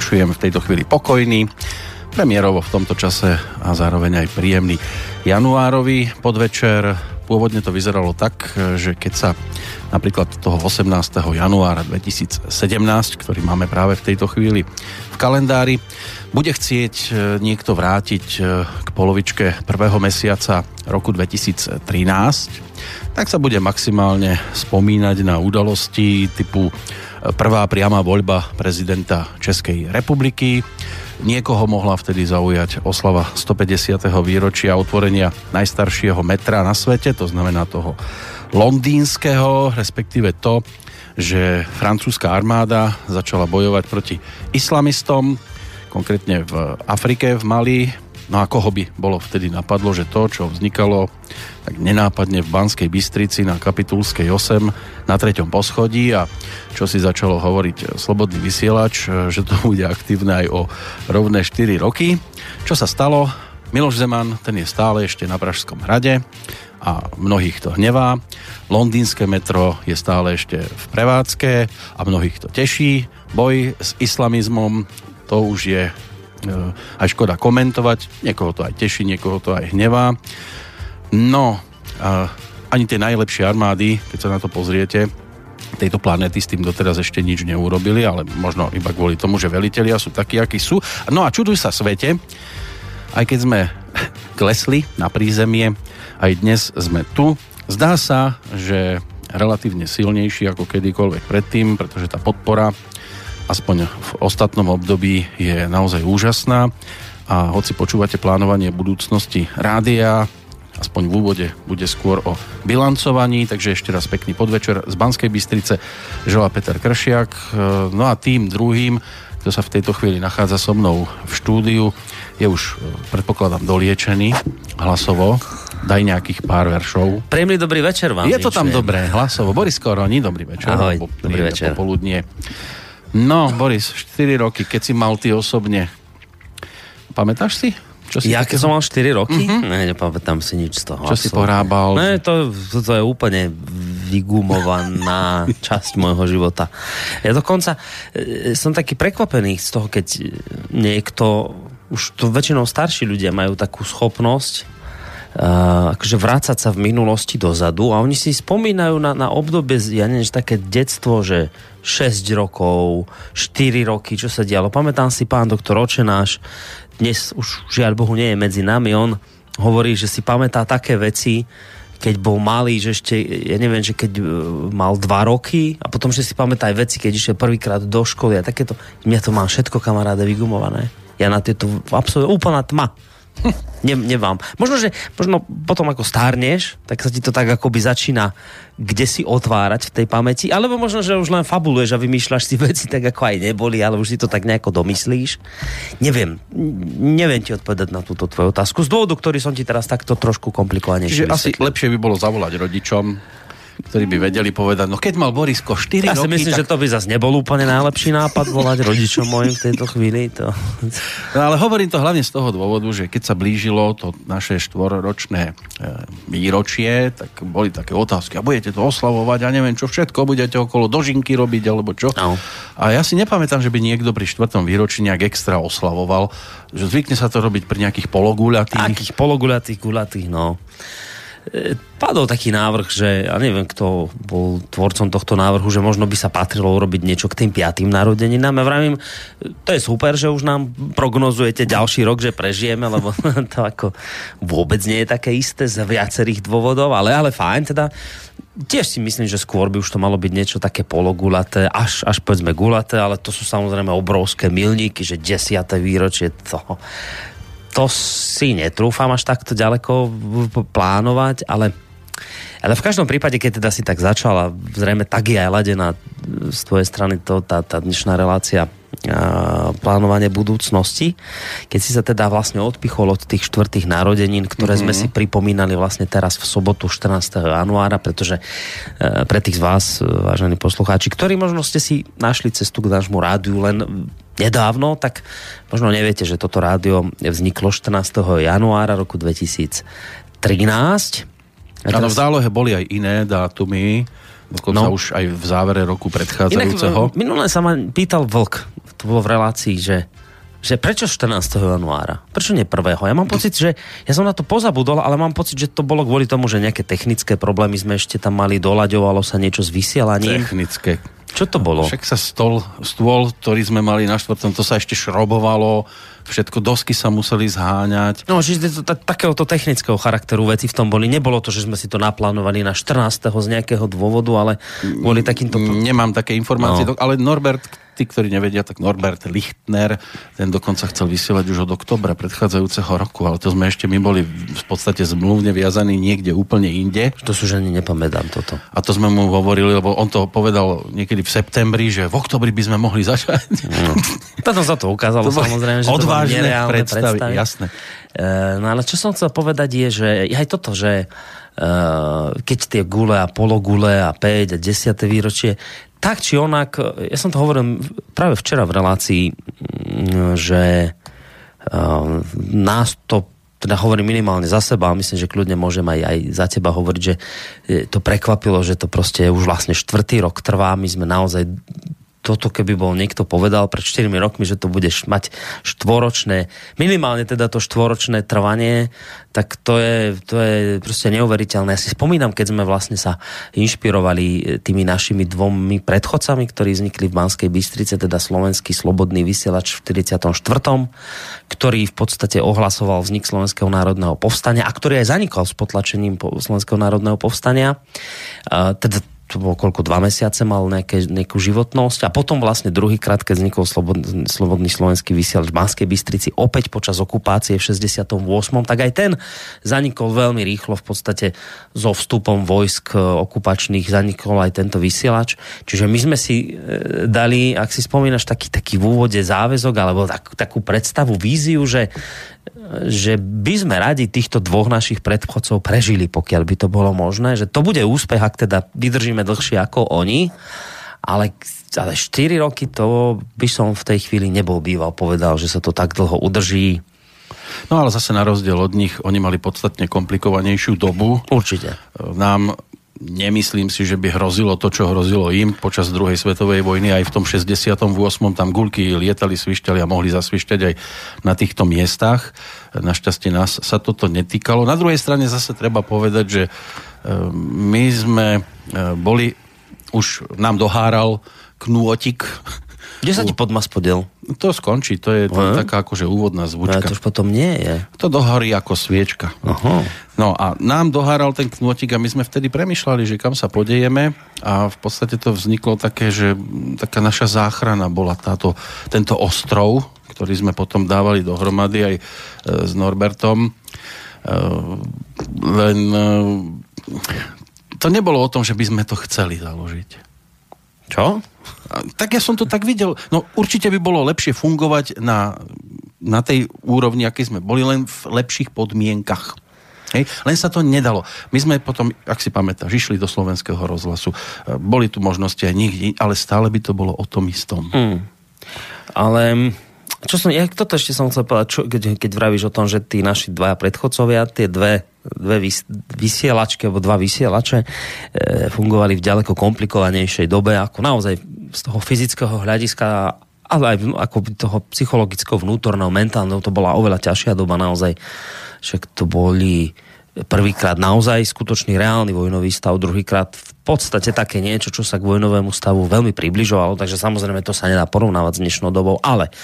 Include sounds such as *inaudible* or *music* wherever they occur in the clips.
vinšujem v tejto chvíli pokojný, premiérovo v tomto čase a zároveň aj príjemný januárový podvečer. Pôvodne to vyzeralo tak, že keď sa napríklad toho 18. januára 2017, ktorý máme práve v tejto chvíli v kalendári, bude chcieť e, niekto vrátiť e, k polovičke prvého mesiaca roku 2013, tak sa bude maximálne spomínať na udalosti typu prvá priama voľba prezidenta Českej republiky. Niekoho mohla vtedy zaujať oslava 150. výročia otvorenia najstaršieho metra na svete, to znamená toho londýnskeho, respektíve to, že francúzska armáda začala bojovať proti islamistom, konkrétne v Afrike, v Mali, No a koho by bolo vtedy napadlo, že to, čo vznikalo tak nenápadne v Banskej Bystrici na Kapitulskej 8 na treťom poschodí a čo si začalo hovoriť Slobodný vysielač, že to bude aktívne aj o rovné 4 roky. Čo sa stalo? Miloš Zeman, ten je stále ešte na Pražskom hrade a mnohých to hnevá. Londýnske metro je stále ešte v prevádzke a mnohých to teší. Boj s islamizmom, to už je aj škoda komentovať, niekoho to aj teší, niekoho to aj hnevá. No, ani tie najlepšie armády, keď sa na to pozriete, tejto planéty s tým doteraz ešte nič neurobili, ale možno iba kvôli tomu, že velitelia sú takí, akí sú. No a čuduj sa svete, aj keď sme *laughs* klesli na prízemie, aj dnes sme tu. Zdá sa, že relatívne silnejší ako kedykoľvek predtým, pretože tá podpora aspoň v ostatnom období je naozaj úžasná a hoci počúvate plánovanie budúcnosti rádia, aspoň v úvode bude skôr o bilancovaní, takže ešte raz pekný podvečer z Banskej Bystrice žela Peter Kršiak. No a tým druhým, kto sa v tejto chvíli nachádza so mnou v štúdiu, je už predpokladám doliečený hlasovo. Daj nejakých pár veršov. Príjemný dobrý večer vám. Je to tam dobré, hlasovo. Boris Koroni, dobrý večer. Ahoj, dobrý, dobrý večer. Popoludnie. No, Boris, 4 roky, keď si mal ty osobne, pamätáš si? Čo si ja keď som mal 4 roky? Mm-hmm. Ne, nepamätám si nič z toho. Čo si pohrábal? Ne, to, to, to je úplne vygumovaná *laughs* časť môjho života. Ja dokonca e, som taký prekvapený z toho, keď niekto, už to väčšinou starší ľudia majú takú schopnosť akože vrácať sa v minulosti dozadu a oni si spomínajú na, na obdobie, ja neviem, že také detstvo, že 6 rokov, 4 roky, čo sa dialo. Pamätám si pán doktor Očenáš, dnes už žiaľ Bohu nie je medzi nami, on hovorí, že si pamätá také veci, keď bol malý, že ešte, ja neviem, že keď uh, mal dva roky a potom, že si pamätá aj veci, keď išiel prvýkrát do školy a takéto. Mňa to má všetko kamaráde vygumované. Ja na tieto absolútne úplná tma. *laughs* Ne, nevám. Možno, že možno potom ako stárneš, tak sa ti to tak akoby začína kde si otvárať v tej pamäti, alebo možno, že už len fabuluješ a vymýšľaš si *laughs* veci tak, ako aj neboli, ale už si to tak nejako domyslíš. Neviem. Neviem ti odpovedať na túto tvoju otázku. Z dôvodu, ktorý som ti teraz takto trošku komplikovanejšie Čiže asi lepšie by bolo zavolať rodičom, ktorí by vedeli povedať, no keď mal Borisko 4 ja roky... Ja si myslím, tak... že to by zase nebol úplne najlepší nápad volať rodičom mojim v tejto chvíli. To... No ale hovorím to hlavne z toho dôvodu, že keď sa blížilo to naše štvorročné e, výročie, tak boli také otázky, a budete to oslavovať, a neviem čo všetko, budete okolo dožinky robiť, alebo čo. No. A ja si nepamätám, že by niekto pri štvrtom výročí nejak extra oslavoval, že zvykne sa to robiť pri nejakých pologuľatých. Takých pologuľatých, guľatých, no padol taký návrh, že ja neviem, kto bol tvorcom tohto návrhu, že možno by sa patrilo urobiť niečo k tým piatým narodeninám. Ja vravím, to je super, že už nám prognozujete ďalší rok, že prežijeme, lebo *laughs* to ako vôbec nie je také isté z viacerých dôvodov, ale, ale fajn teda. Tiež si myslím, že skôr by už to malo byť niečo také pologulaté, až, až povedzme gulaté, ale to sú samozrejme obrovské milníky, že desiate výročie toho to si netrúfam až takto ďaleko plánovať, ale ale v každom prípade, keď teda si tak začala, zrejme tak je aj ladená z tvojej strany to, tá, tá dnešná relácia plánovanie budúcnosti, keď si sa teda vlastne odpichol od tých štvrtých narodenín, ktoré mm-hmm. sme si pripomínali vlastne teraz v sobotu 14. januára, pretože e, pre tých z vás, e, vážení poslucháči, ktorí možno ste si našli cestu k nášmu rádiu len nedávno, tak možno neviete, že toto rádio vzniklo 14. januára roku 2013. Áno, v zálohe boli aj iné dátumy, dokonca no. už aj v závere roku predchádzajúceho. Inak, minulé sa ma pýtal Vlk to bolo v relácii, že že prečo 14. januára? Prečo nie 1. Ja mám pocit, že ja som na to pozabudol, ale mám pocit, že to bolo kvôli tomu, že nejaké technické problémy sme ešte tam mali, doľaďovalo sa niečo s vysielaním. Technické. Čo to bolo? Však sa stol, stôl, ktorý sme mali na štvrtom, to sa ešte šrobovalo, všetko dosky sa museli zháňať. No, čiže to, takéhoto technického charakteru veci v tom boli. Nebolo to, že sme si to naplánovali na 14. z nejakého dôvodu, ale boli takýmto... Nemám také informácie, no. ale Norbert tí, ktorí nevedia, tak Norbert Lichtner, ten dokonca chcel vysielať už od oktobra predchádzajúceho roku, ale to sme ešte my boli v podstate zmluvne viazaní niekde úplne inde. To sú, že ani nepamätám toto. A to sme mu hovorili, lebo on to povedal niekedy v septembri, že v oktobri by sme mohli začať. No. Toto sa to ukázalo to samozrejme, že odvážne predstavy, predstavy. jasné. E, no ale čo som chcel povedať je, že aj toto, že uh, keď tie gule a pologule a 5 a 10. výročie, tak či onak, ja som to hovoril práve včera v relácii, mm, že uh, nás to teda hovorím minimálne za seba, ale myslím, že kľudne môžem aj, aj za teba hovoriť, že to prekvapilo, že to proste už vlastne štvrtý rok trvá. My sme naozaj toto keby bol niekto povedal pred 4 rokmi, že to budeš mať štvoročné, minimálne teda to štvoročné trvanie, tak to je, to je proste neuveriteľné. Ja si spomínam, keď sme vlastne sa inšpirovali tými našimi dvomi predchodcami, ktorí vznikli v Banskej Bystrice, teda Slovenský slobodný vysielač v 44., ktorý v podstate ohlasoval vznik Slovenského národného povstania a ktorý aj zanikol s potlačením Slovenského národného povstania. Teda to bolo koľko, dva mesiace mal nejaké, nejakú životnosť a potom vlastne druhýkrát, keď vznikol Slobodný, Slobodný slovenský vysielač v Banskej Bystrici opäť počas okupácie v 68. tak aj ten zanikol veľmi rýchlo v podstate so vstupom vojsk okupačných zanikol aj tento vysielač. Čiže my sme si e, dali, ak si spomínaš, taký, taký v úvode záväzok alebo tak, takú predstavu, víziu, že že by sme radi týchto dvoch našich predchodcov prežili, pokiaľ by to bolo možné, že to bude úspech, ak teda vydržíme dlhšie ako oni, ale, ale 4 roky to by som v tej chvíli nebol býval povedal, že sa to tak dlho udrží. No ale zase na rozdiel od nich, oni mali podstatne komplikovanejšiu dobu. Určite. Nám Nemyslím si, že by hrozilo to, čo hrozilo im počas druhej svetovej vojny. Aj v tom 68. tam gulky lietali, svišťali a mohli zasvišťať aj na týchto miestach. Našťastie nás sa toto netýkalo. Na druhej strane zase treba povedať, že e, my sme e, boli, už nám doháral knôtik kde sa ti podmas podiel? To skončí, to je uh-huh. taká akože úvodná zvučka. No, to už potom nie je. To dohorí ako sviečka. Uh-huh. No a nám doháral ten knôtik a my sme vtedy premyšľali, že kam sa podejeme a v podstate to vzniklo také, že taká naša záchrana bola táto, tento ostrov, ktorý sme potom dávali dohromady aj e, s Norbertom. E, len e, to nebolo o tom, že by sme to chceli založiť. Čo? Tak ja som to tak videl. No určite by bolo lepšie fungovať na, na tej úrovni, aké sme boli, len v lepších podmienkach. Hej? Len sa to nedalo. My sme potom, ak si pamätáš, išli do slovenského rozhlasu. Boli tu možnosti aj nikde, ale stále by to bolo o tom istom. Mm. Ale čo som, ja toto ešte som chcel povedať, čo, keď, keď vravíš o tom, že tí naši dvaja predchodcovia, tie dve dve vysielačky alebo dva vysielače e, fungovali v ďaleko komplikovanejšej dobe, ako naozaj z toho fyzického hľadiska ale aj ako toho psychologického, vnútorného, mentálneho, to bola oveľa ťažšia doba naozaj. Však to boli prvýkrát naozaj skutočný reálny vojnový stav, druhýkrát v podstate také niečo, čo sa k vojnovému stavu veľmi približovalo, takže samozrejme to sa nedá porovnávať s dnešnou dobou, ale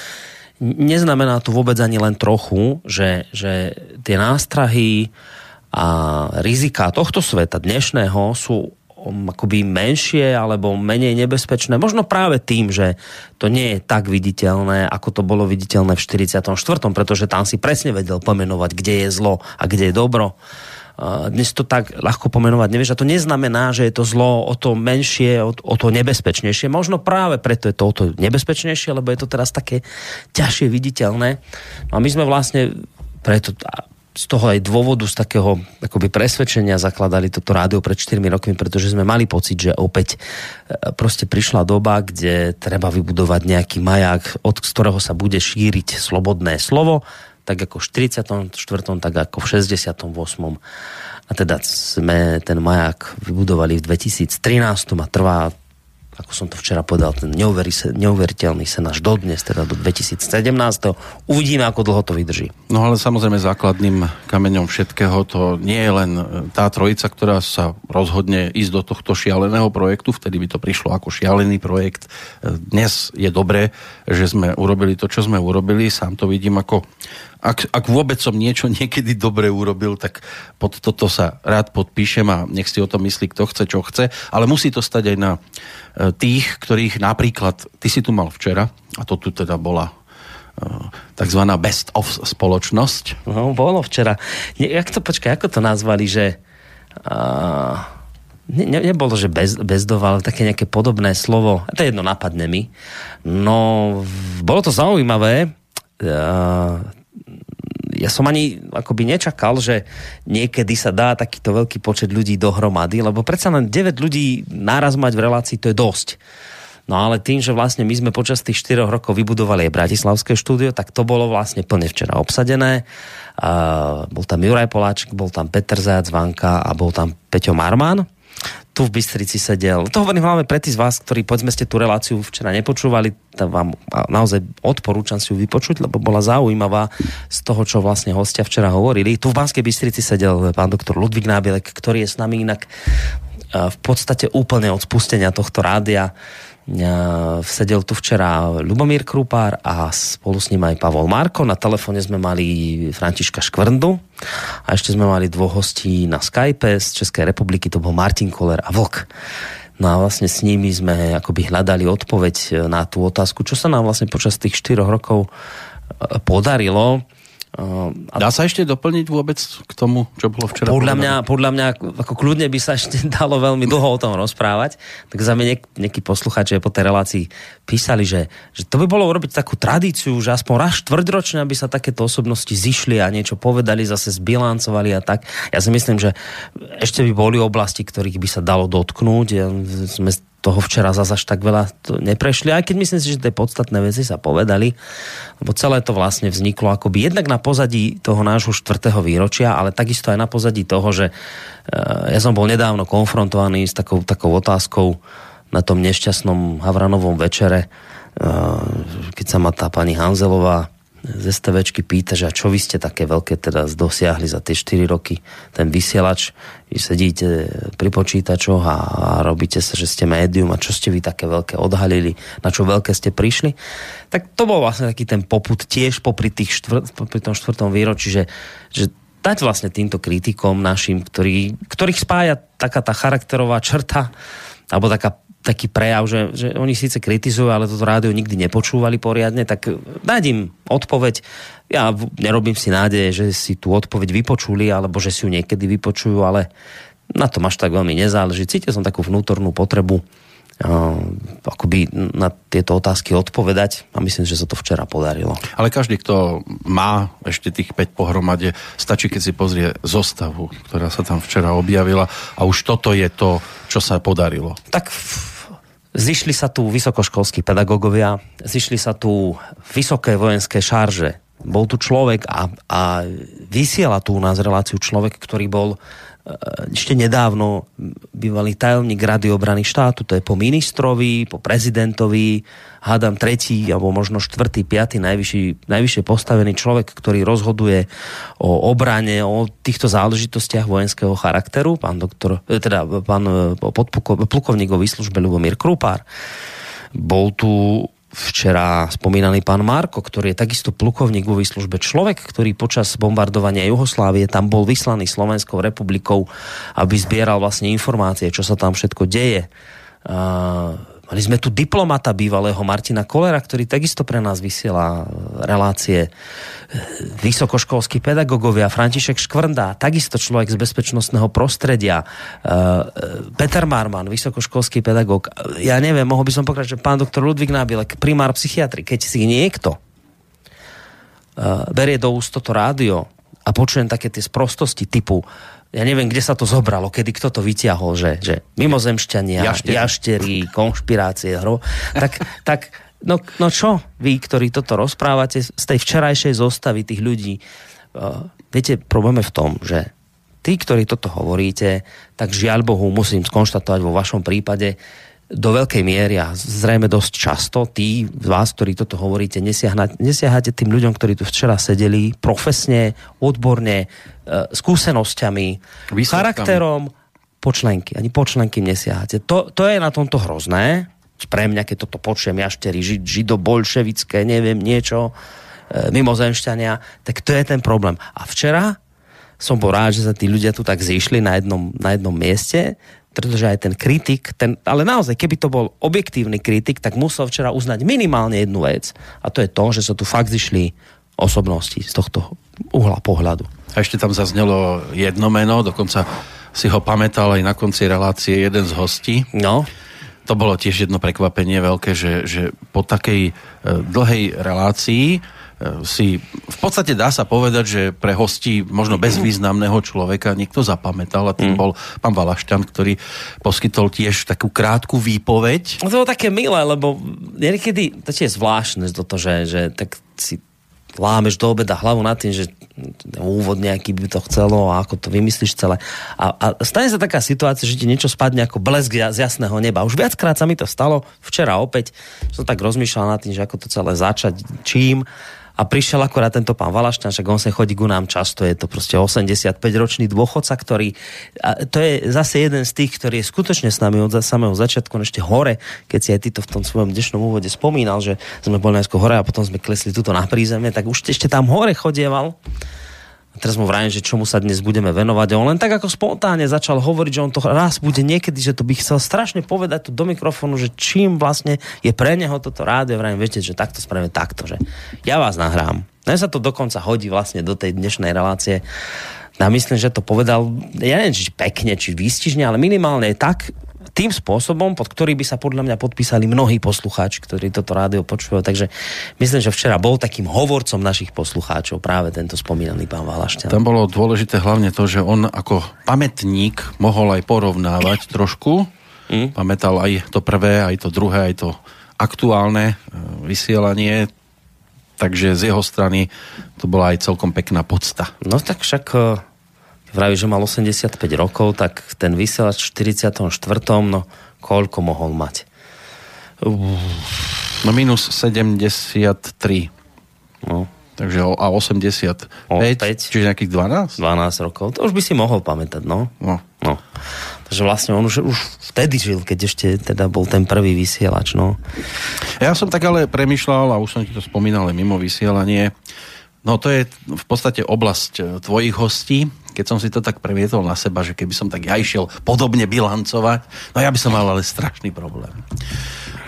neznamená to vôbec ani len trochu, že, že tie nástrahy, a rizika tohto sveta dnešného sú um, akoby menšie alebo menej nebezpečné. Možno práve tým, že to nie je tak viditeľné, ako to bolo viditeľné v 44., pretože tam si presne vedel pomenovať, kde je zlo a kde je dobro. Dnes to tak ľahko pomenovať nevieš a to neznamená, že je to zlo o to menšie, o, o to nebezpečnejšie. Možno práve preto je to o to nebezpečnejšie, lebo je to teraz také ťažšie viditeľné. No a my sme vlastne preto z toho aj dôvodu, z takého akoby presvedčenia zakladali toto rádio pred 4 rokmi, pretože sme mali pocit, že opäť e, proste prišla doba, kde treba vybudovať nejaký maják, od ktorého sa bude šíriť slobodné slovo, tak ako v 44., tak ako v 68. A teda sme ten maják vybudovali v 2013 a trvá ako som to včera povedal, ten neuveriteľný náš dodnes, teda do 2017. Uvidíme, ako dlho to vydrží. No ale samozrejme základným kameňom všetkého to nie je len e, tá trojica, ktorá sa rozhodne ísť do tohto šialeného projektu, vtedy by to prišlo ako šialený projekt. E, dnes je dobré, že sme urobili to, čo sme urobili. Sám to vidím ako ak, ak vôbec som niečo *laughs* niekedy dobre urobil, tak pod toto sa rád podpíšem a nech si o tom myslí, kto chce, čo chce. Ale musí to stať aj na e, tých, ktorých napríklad, ty si tu mal včera, a to tu teda bola e, takzvaná best of spoločnosť. No, bolo včera. Ne, jak to, počkaj, ako to nazvali, že... Uh, ne, nebolo, že bez, bezdov, ale také nejaké podobné slovo. To je jedno, napadne mi. No, bolo to zaujímavé. Uh, ja som ani akoby nečakal, že niekedy sa dá takýto veľký počet ľudí dohromady, lebo predsa len 9 ľudí náraz mať v relácii, to je dosť. No ale tým, že vlastne my sme počas tých 4 rokov vybudovali aj Bratislavské štúdio, tak to bolo vlastne plne včera obsadené. Uh, bol tam Juraj Poláček, bol tam Peter Zajac Vanka a bol tam Peťo Marman tu v Bystrici sedel. To hovorím hlavne pre tých z vás, ktorí povedzme ste tú reláciu včera nepočúvali, tak vám naozaj odporúčam si ju vypočuť, lebo bola zaujímavá z toho, čo vlastne hostia včera hovorili. Tu v Banskej Bystrici sedel pán doktor Ludvík Nábielek, ktorý je s nami inak v podstate úplne od spustenia tohto rádia sedel tu včera Lubomír Krupár a spolu s ním aj Pavol Marko. Na telefóne sme mali Františka Škvrndu a ešte sme mali dvoch hostí na Skype z Českej republiky, to bol Martin Koller a Vlk. No a vlastne s nimi sme akoby hľadali odpoveď na tú otázku, čo sa nám vlastne počas tých 4 rokov e, podarilo Ehm, Dá sa ešte doplniť vôbec k tomu, čo bolo včera? Podľa mňa, podľa mňa ako kľudne by sa ešte *laughs* dalo veľmi dlho o tom rozprávať. Tak za mňa niek- nejakí posluchači po tej relácii písali, že, že to by bolo urobiť takú tradíciu, že aspoň raz štvrťročne, aby sa takéto osobnosti zišli a niečo povedali, zase zbilancovali a tak. Ja si myslím, že ešte by boli oblasti, ktorých by sa dalo dotknúť. Ja, sme toho včera zase až tak veľa neprešli, aj keď myslím si, že tie podstatné veci sa povedali, lebo celé to vlastne vzniklo akoby jednak na pozadí toho nášho štvrtého výročia, ale takisto aj na pozadí toho, že eh, ja som bol nedávno konfrontovaný s takou, takou otázkou na tom nešťastnom Havranovom večere, eh, keď sa ma tá pani Hanzelová z STVčky pýta, že a čo vy ste také veľké teda dosiahli za tie 4 roky, ten vysielač, vy sedíte pri počítačoch a, a robíte sa, že ste médium a čo ste vy také veľké odhalili, na čo veľké ste prišli. Tak to bol vlastne taký ten poput tiež popri, tých štvr, popri tom štvrtom výročí, že, že dať vlastne týmto kritikom našim, ktorý, ktorých spája taká tá charakterová črta, alebo taká taký prejav, že, že oni síce kritizujú, ale toto rádio nikdy nepočúvali poriadne, tak dať im odpoveď. Ja nerobím si nádeje, že si tú odpoveď vypočuli, alebo že si ju niekedy vypočujú, ale na tom až tak veľmi nezáleží. Cítil som takú vnútornú potrebu uh, akoby na tieto otázky odpovedať a myslím, že sa to včera podarilo. Ale každý, kto má ešte tých 5 pohromade, stačí, keď si pozrie zostavu, ktorá sa tam včera objavila a už toto je to, čo sa podarilo. Tak Zišli sa tu vysokoškolskí pedagógovia, zišli sa tu vysoké vojenské šarže. Bol tu človek a, a vysiela tu u nás reláciu človek, ktorý bol ešte nedávno bývalý tajomník Rady obrany štátu, to je po ministrovi, po prezidentovi, hádam tretí, alebo možno štvrtý, piatý najvyšší, najvyššie postavený človek, ktorý rozhoduje o obrane, o týchto záležitostiach vojenského charakteru, pán doktor, eh, teda pán eh, plukovník o výslužbe Lubomír Krupár. Bol tu včera spomínaný pán Marko, ktorý je takisto plukovník vo výslužbe. Človek, ktorý počas bombardovania Juhoslávie tam bol vyslaný Slovenskou republikou, aby zbieral vlastne informácie, čo sa tam všetko deje. Uh, Mali sme tu diplomata bývalého Martina Kolera, ktorý takisto pre nás vysiela relácie. Vysokoškolskí pedagógovia, František Škvrnda, takisto človek z bezpečnostného prostredia, Peter Marman, vysokoškolský pedagóg. Ja neviem, mohol by som pokračovať, pán doktor Ludvík Nábilek, primár psychiatri. Keď si niekto berie do úst toto rádio a počujem také tie sprostosti typu ja neviem, kde sa to zobralo, kedy kto to vyťahol, že, že mimozemšťania, jaštery, jaštery konšpirácie, hro, tak, tak no, no čo vy, ktorí toto rozprávate z tej včerajšej zostavy tých ľudí, uh, viete, problém je v tom, že tí, ktorí toto hovoríte, tak žiaľ Bohu musím skonštatovať vo vašom prípade, do veľkej miery a zrejme dosť často tí z vás, ktorí toto hovoríte, nesiahate tým ľuďom, ktorí tu včera sedeli profesne, odborne, e, skúsenosťami, Výsledkami. charakterom, počlenky. Ani počlenky nesiahate. To, to je na tomto hrozné. Pre mňa, keď toto počujem, jašterí, žid, žido-bolševické, neviem, niečo, e, mimozemšťania, tak to je ten problém. A včera som bol rád, že sa tí ľudia tu tak zišli na jednom, na jednom mieste, pretože aj ten kritik, ten, ale naozaj, keby to bol objektívny kritik, tak musel včera uznať minimálne jednu vec a to je to, že sa tu fakt zišli osobnosti z tohto uhla pohľadu. A ešte tam zaznelo jedno meno, dokonca si ho pamätal aj na konci relácie jeden z hostí. No. To bolo tiež jedno prekvapenie veľké, že, že po takej e, dlhej relácii si v podstate dá sa povedať, že pre hostí možno bezvýznamného človeka niekto zapamätal a tým mm. bol pán Valašťan, ktorý poskytol tiež takú krátku výpoveď. To bolo také milé, lebo niekedy, to je zvláštne toto, že, že tak si lámeš do obeda hlavu nad tým, že úvod nejaký by to chcelo a ako to vymyslíš celé. A, a stane sa taká situácia, že ti niečo spadne ako blesk z jasného neba. Už viackrát sa mi to stalo, včera opäť som tak rozmýšľal nad tým, že ako to celé začať, čím a prišiel akorát tento pán Valašťan, však on sa chodí ku nám často, je to proste 85-ročný dôchodca, ktorý, a to je zase jeden z tých, ktorý je skutočne s nami od samého začiatku ešte hore, keď si aj ty to v tom svojom dnešnom úvode spomínal, že sme boli najskôr hore a potom sme klesli tuto na prízemie, tak už ešte tam hore chodieval a teraz mu vrajím, že čomu sa dnes budeme venovať. A on len tak ako spontánne začal hovoriť, že on to raz bude niekedy, že to by chcel strašne povedať tu do mikrofónu, že čím vlastne je pre neho toto rádio. Vrajím, viete, že takto spravíme takto, že ja vás nahrám. No sa to dokonca hodí vlastne do tej dnešnej relácie. Ja myslím, že to povedal, ja neviem, či pekne, či výstižne, ale minimálne tak tým spôsobom, pod ktorý by sa podľa mňa podpísali mnohí poslucháči, ktorí toto rádio počúvajú. Takže myslím, že včera bol takým hovorcom našich poslucháčov práve tento spomínaný pán Valašťan. Tam bolo dôležité hlavne to, že on ako pamätník mohol aj porovnávať trošku. Mm. Pamätal aj to prvé, aj to druhé, aj to aktuálne e, vysielanie, takže z jeho strany to bola aj celkom pekná podsta. No tak však e, vraví, že mal 85 rokov, tak ten vysielač v 44. no koľko mohol mať? No minus 73. No. Takže a 85, o 5, čiže nejakých 12? 12 rokov, to už by si mohol pamätať, no. No. no. Takže vlastne on už, už vtedy žil, keď ešte teda bol ten prvý vysielač, no. Ja som tak ale premyšľal, a už som ti to spomínal aj mimo vysielanie, no to je v podstate oblasť e, tvojich hostí, keď som si to tak previetol na seba, že keby som tak ja išiel podobne bilancovať, no ja by som mal ale strašný problém.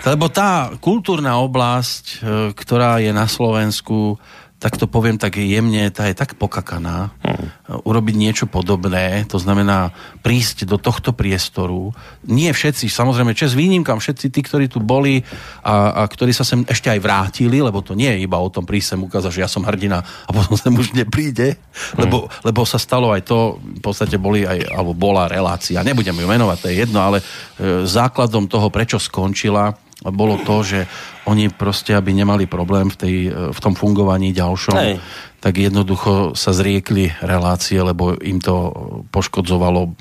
Lebo tá kultúrna oblasť, e, ktorá je na Slovensku, tak to poviem tak jemne, tá je tak pokakaná. Hmm. Urobiť niečo podobné, to znamená prísť do tohto priestoru. Nie všetci, samozrejme, čes výnimkám, všetci tí, ktorí tu boli a, a ktorí sa sem ešte aj vrátili, lebo to nie je iba o tom prísť sem ukázať, že ja som hrdina a potom sem už nepríde, hmm. lebo, lebo sa stalo aj to, v podstate boli aj, alebo bola relácia, nebudem ju menovať, to je jedno, ale e, základom toho, prečo skončila, bolo to, že oni proste, aby nemali problém v, tej, v tom fungovaní ďalšom, Hej. tak jednoducho sa zriekli relácie, lebo im to poškodzovalo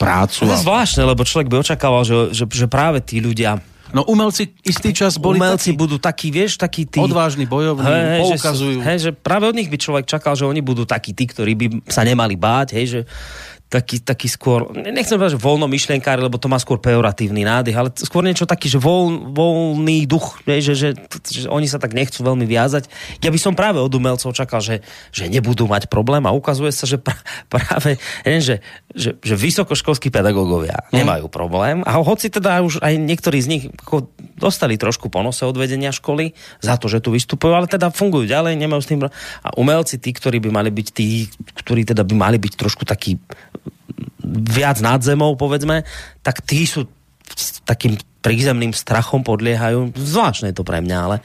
prácu. To je zvláštne, lebo človek by očakával, že, že, že práve tí ľudia No umelci istý čas boli Umelci takí, budú takí, vieš, takí tí... Odvážni, bojovní, hej, poukazujú. Že, hej, že práve od nich by človek čakal, že oni budú takí tí, ktorí by sa nemali báť, hej, že taký, taký skôr, nechcem povedať, že voľno myšlienkári, lebo to má skôr pejoratívny nádych, ale skôr niečo taký, že voľ, voľný duch, že, že, že, že oni sa tak nechcú veľmi viazať. Ja by som práve od umelcov čakal, že, že nebudú mať problém a ukazuje sa, že pra, práve, neviem, že, že, že vysokoškolskí pedagógovia mm. nemajú problém a hoci teda už aj niektorí z nich ako dostali trošku ponose od vedenia školy za to, že tu vystupujú, ale teda fungujú ďalej, nemajú s tým... A umelci, tí, ktorí by mali byť tí, ktorí teda by mali byť trošku takí viac nad zemou, povedzme, tak tí sú takým prízemným strachom podliehajú. Zvláštne je to pre mňa, ale,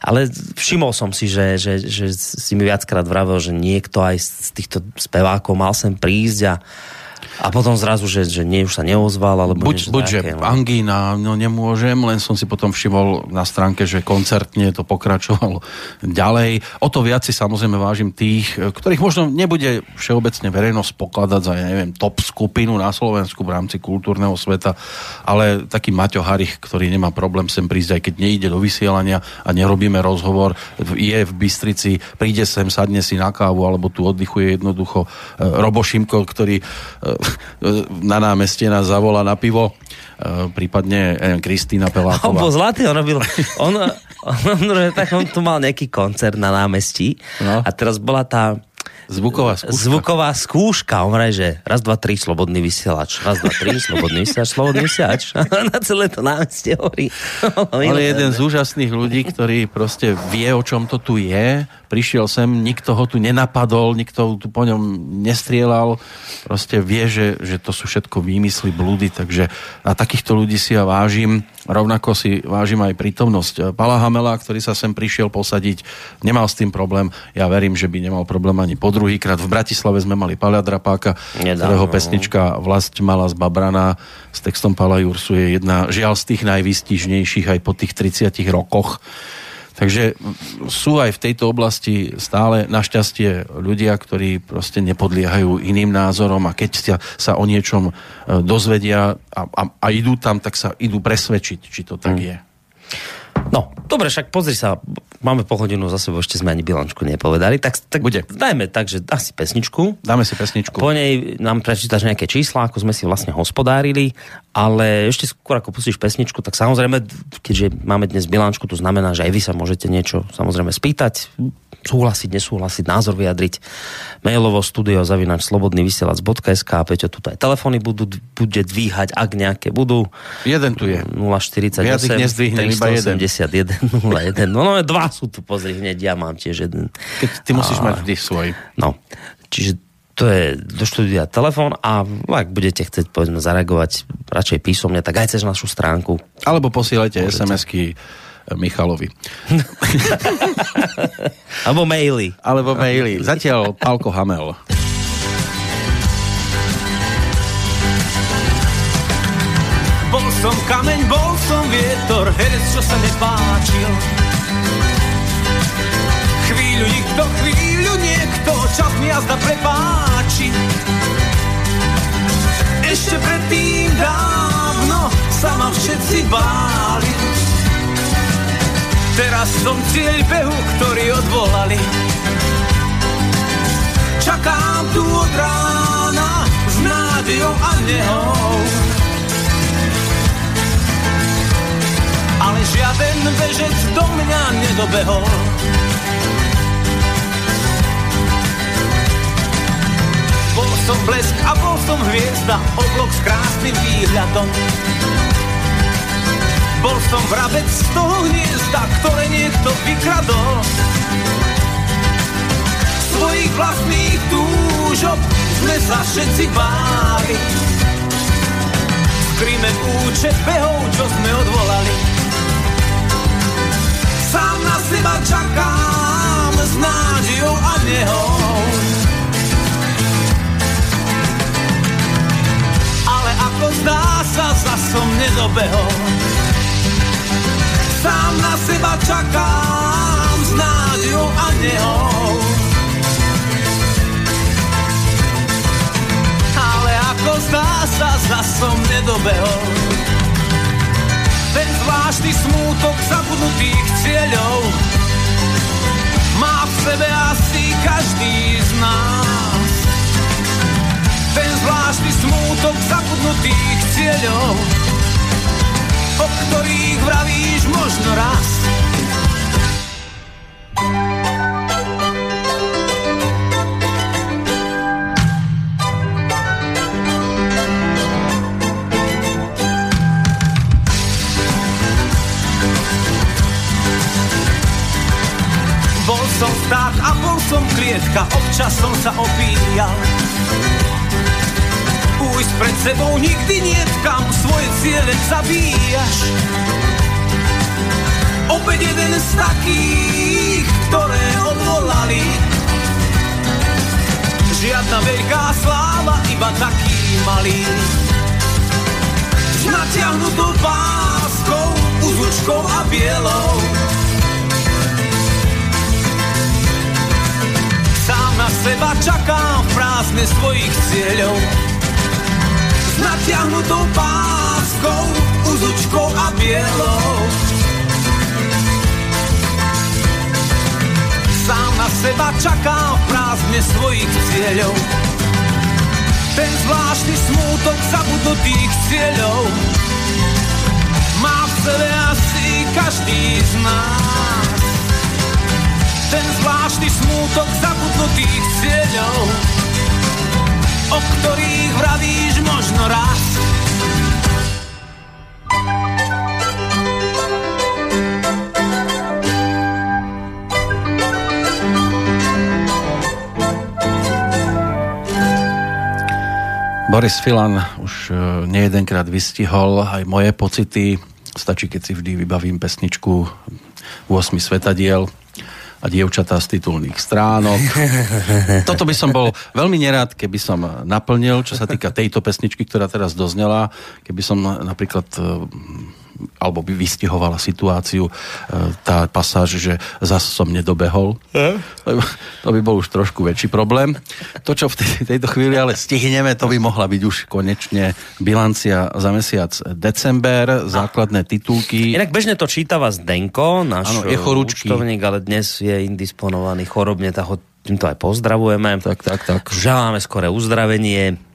ale všimol som si, že, že, že si mi viackrát vravel, že niekto aj z týchto spevákov mal sem prísť a A potom zrazu, že, že nie, už sa neozval, alebo buď, buď že no. angína, no nemôžem, len som si potom všimol na stránke, že koncertne to pokračovalo *laughs* ďalej. O to viac si samozrejme vážim tých, ktorých možno nebude všeobecne verejnosť pokladať za, ja neviem, top skupinu na Slovensku v rámci kultúrneho sveta, ale taký Maťo Harich, ktorý nemá problém sem prísť, aj keď nejde do vysielania a nerobíme rozhovor, je v Bystrici, príde sem, sadne si na kávu, alebo tu oddychuje jednoducho e, Robo Šimko, ktorý e, na námestie nás zavolá na pivo, e, prípadne Kristýna Peláková. On bol zlatý, on robil, on, on, on, tak on tu mal nejaký koncert na námestí no. a teraz bola tá Zvuková skúška. Zvuková skúška. On vraj, že raz, dva, tri, slobodný vysielač. Raz, dva, tri, slobodný vysielač, slobodný vysielač. *laughs* Na celé to námestie hovorí. Ale jeden z úžasných ľudí, ktorý proste vie, o čom to tu je, prišiel sem, nikto ho tu nenapadol, nikto tu po ňom nestrielal, proste vie, že, že to sú všetko výmysly, blúdy, takže na takýchto ľudí si ja vážim. Rovnako si vážim aj prítomnosť Pala Hamela, ktorý sa sem prišiel posadiť, nemal s tým problém. Ja verím, že by nemal problém ani po druhýkrát. V Bratislave sme mali Palia Drapáka, Nedávno. ktorého no. pesnička Vlast mala z Babrana s textom Pala Jursu je jedna, žiaľ z tých najvýstižnejších aj po tých 30 rokoch. Takže sú aj v tejto oblasti stále našťastie ľudia, ktorí proste nepodliehajú iným názorom a keď sa, sa o niečom e, dozvedia a, a, a idú tam, tak sa idú presvedčiť, či to tak hmm. je. No, dobre, však pozri sa, máme pol hodinu za sebou, ešte sme ani bilančku nepovedali, tak, tak Bude. dajme tak, že asi pesničku. Dáme si pesničku. Po nej nám prečítaš nejaké čísla, ako sme si vlastne hospodárili, ale ešte skôr ako pustíš pesničku, tak samozrejme, keďže máme dnes bilančku, to znamená, že aj vy sa môžete niečo samozrejme spýtať, súhlasiť, nesúhlasiť, názor vyjadriť. Mailovo studio zavinač slobodný vysielač.sk a Peťo, tu aj telefóny budú, bude dvíhať, ak nejaké budú. Jeden tu je. 048 Viac ich nezdvihne, iba jeden. 01, No, no, dva sú tu, pozri, hneď ja mám tiež jeden. Keď ty musíš a, mať vždy svoj. No, čiže to je do štúdia telefón a ak budete chcieť povedzme zareagovať radšej písomne, tak aj cez našu stránku. Alebo posielajte SMS-ky Michalovi. *laughs* Alebo maily. Alebo maily. Zatiaľ Palko Hamel. Bol som kameň, bol som vietor, herec, čo sa nepáčil. Chvíľu nikto, chvíľu niekto, čas mi jazda prepáči. Ešte predtým dávno sa ma všetci báli. Teraz som cieľ behu, ktorý odvolali. Čakám tu od rána s nádejou a nehou. ale žiaden bežec do mňa nedobehol. Som blesk a bol som hviezda, oblok s krásnym výhľadom. Bol som vrabec z toho hniezda, ktoré niekto vykradol. Svojich vlastných túžob sme sa všetci báli. Skryme účet behov, čo sme odvolali sám na seba čakám s nádejou a nehou. Ako zdá sa, za som nedobehol. Sám na seba čakám s nádejou a nehou. Ale ako zdá sa, za som nedobehol ten zvláštny smútok zabudnutých cieľov má v sebe asi každý z nás. Ten zvláštny smútok zabudnutých cieľov, o ktorých vravíš možno raz. som vták a bol som klietka, občas som sa opíjal. Újsť pred sebou nikdy nie kam svoje ciele zabíjaš. Opäť jeden z takých, ktoré odvolali. Žiadna veľká sláva, iba taký malý. S natiahnutou páskou, uzučkou a bielou. Sám na seba čakám v prázdne svojich cieľov. S natiahnutou páskou, uzučkou a bielou. Sám na seba čakám v prázdne svojich cieľov. Ten zvláštny smútok zabudnutých cieľov má v sebe asi každý z nás. Ten zvláštny smútok zabudnutých cieľov, o ktorých vravíš možno raz. Boris Filan už e, nejedenkrát vystihol aj moje pocity. Stačí, keď si vždy vybavím pesničku 8 svetadiel a dievčatá z titulných stránok. *laughs* Toto by som bol veľmi nerád, keby som naplnil, čo sa týka tejto pesničky, ktorá teraz doznela. Keby som napríklad alebo by vystihovala situáciu e, tá pasáž, že zas som nedobehol. To by bol už trošku väčší problém. To, čo v tejto chvíli ale stihneme, to by mohla byť už konečne bilancia za mesiac december, základné titulky. Inak bežne to čítava Zdenko, náš Áno, je chorúčky. účtovník, ale dnes je indisponovaný chorobne, tak ho týmto aj pozdravujeme. Tak, tak, tak. Želáme skoré uzdravenie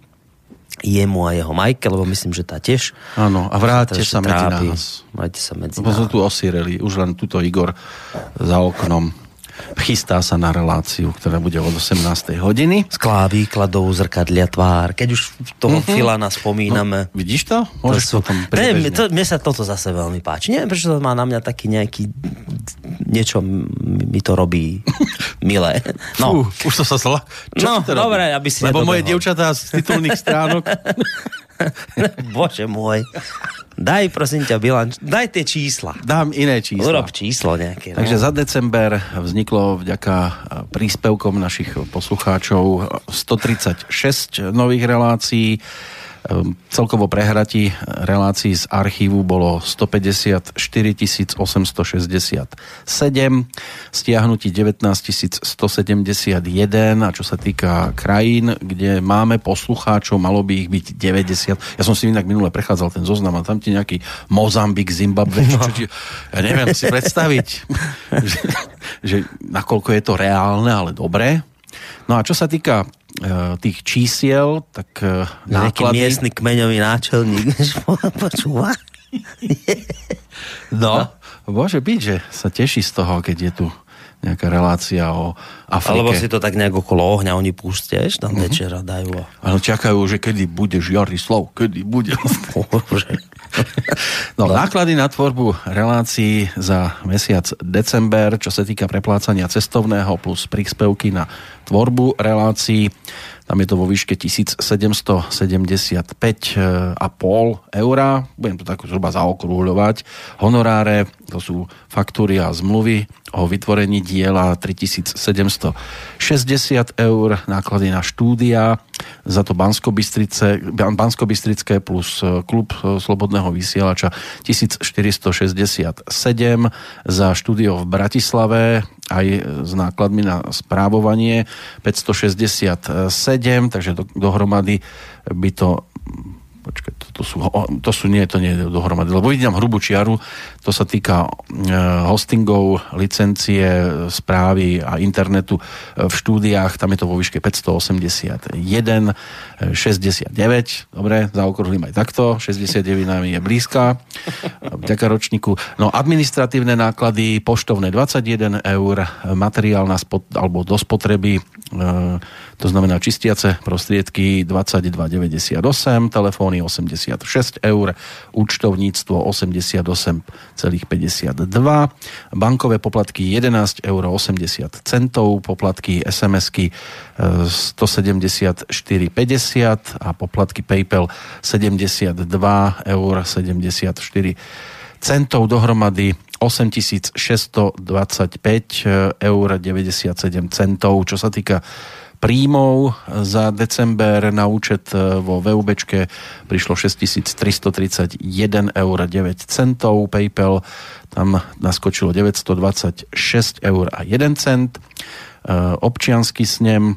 jemu a jeho majke, lebo myslím, že tá tiež. Áno, a vráťte sa medzi trápi. nás. Vráťte sa medzi Lebo sme nás. tu osíreli, už len tuto Igor za oknom chystá sa na reláciu, ktorá bude od 18. hodiny. Sklá výkladov, zrkadlia tvár. Keď už toho mm-hmm. Filana spomíname. No, vidíš to? Môžeš sú- potom ne, to, mne sa toto zase veľmi páči. Neviem, prečo to má na mňa taký nejaký niečo mi to robí *laughs* milé. No, Fú, už to sa zla. No, to robí? dobre, aby si Lebo nedobehol. moje dievčatá z titulných stránok. *laughs* *laughs* bože môj. Daj prosím ťa bilanč, daj tie čísla. Dám iné čísla. Urob číslo nejaké. Takže no. za december vzniklo vďaka príspevkom našich poslucháčov 136 nových relácií. Celkovo prehratí relácií z archívu bolo 154 867, stiahnutí 19 171 a čo sa týka krajín, kde máme poslucháčov, malo by ich byť 90. Ja som si inak minule prechádzal ten zoznam a tam ti nejaký Mozambik, Zimbabwe, čo, čo ti, ja neviem si predstaviť, *laughs* že, že nakoľko je to reálne, ale dobré. No a čo sa týka e, tých čísiel, tak e, Nejaký náklady... miestny kmeňový náčelník. *laughs* Počúva? No, môže byť, že sa teší z toho, keď je tu nejaká relácia o Afrike. Alebo si to tak nejak okolo ohňa oni púšťaš, tam Mhm. večera dajú. Ale čakajú, že kedy bude Žiarislav, kedy bude. *laughs* Bože. *laughs* No, náklady na tvorbu relácií za mesiac december, čo sa týka preplácania cestovného plus príspevky na tvorbu relácií, tam je to vo výške 1775,5 eur. Budem to tak zhruba zaokrúhľovať. Honoráre, to sú faktúry a zmluvy o vytvorení diela 3760 eur, náklady na štúdia, za to Bansko-Bystrické plus e, klub e, Slobodného vysielača 1467, za štúdio v Bratislave aj s nákladmi na správovanie. 567, takže do, dohromady by to počkaj, to, to, sú, to sú, nie, to nie je dohromady, lebo vidím hrubú čiaru, to sa týka e, hostingov, licencie, správy a internetu e, v štúdiách, tam je to vo výške 581, e, 69, dobre, zaokrúhlim aj takto, 69 nám je blízka, vďaka ročníku. No, administratívne náklady, poštovné 21 eur, materiál na spot, alebo do spotreby, e, to znamená čistiace prostriedky 22,98, telefóny 86 eur, účtovníctvo 88,52, bankové poplatky 11 eur 80 centov, poplatky SMS-ky e, 174,50 a poplatky PayPal 72 eur 74 centov dohromady 8625 eur 97 centov. Čo sa týka príjmov za december na účet e, vo VUB prišlo 6331 eur 9 centov, PayPal tam naskočilo 926 eur a 1 cent, e, občiansky snem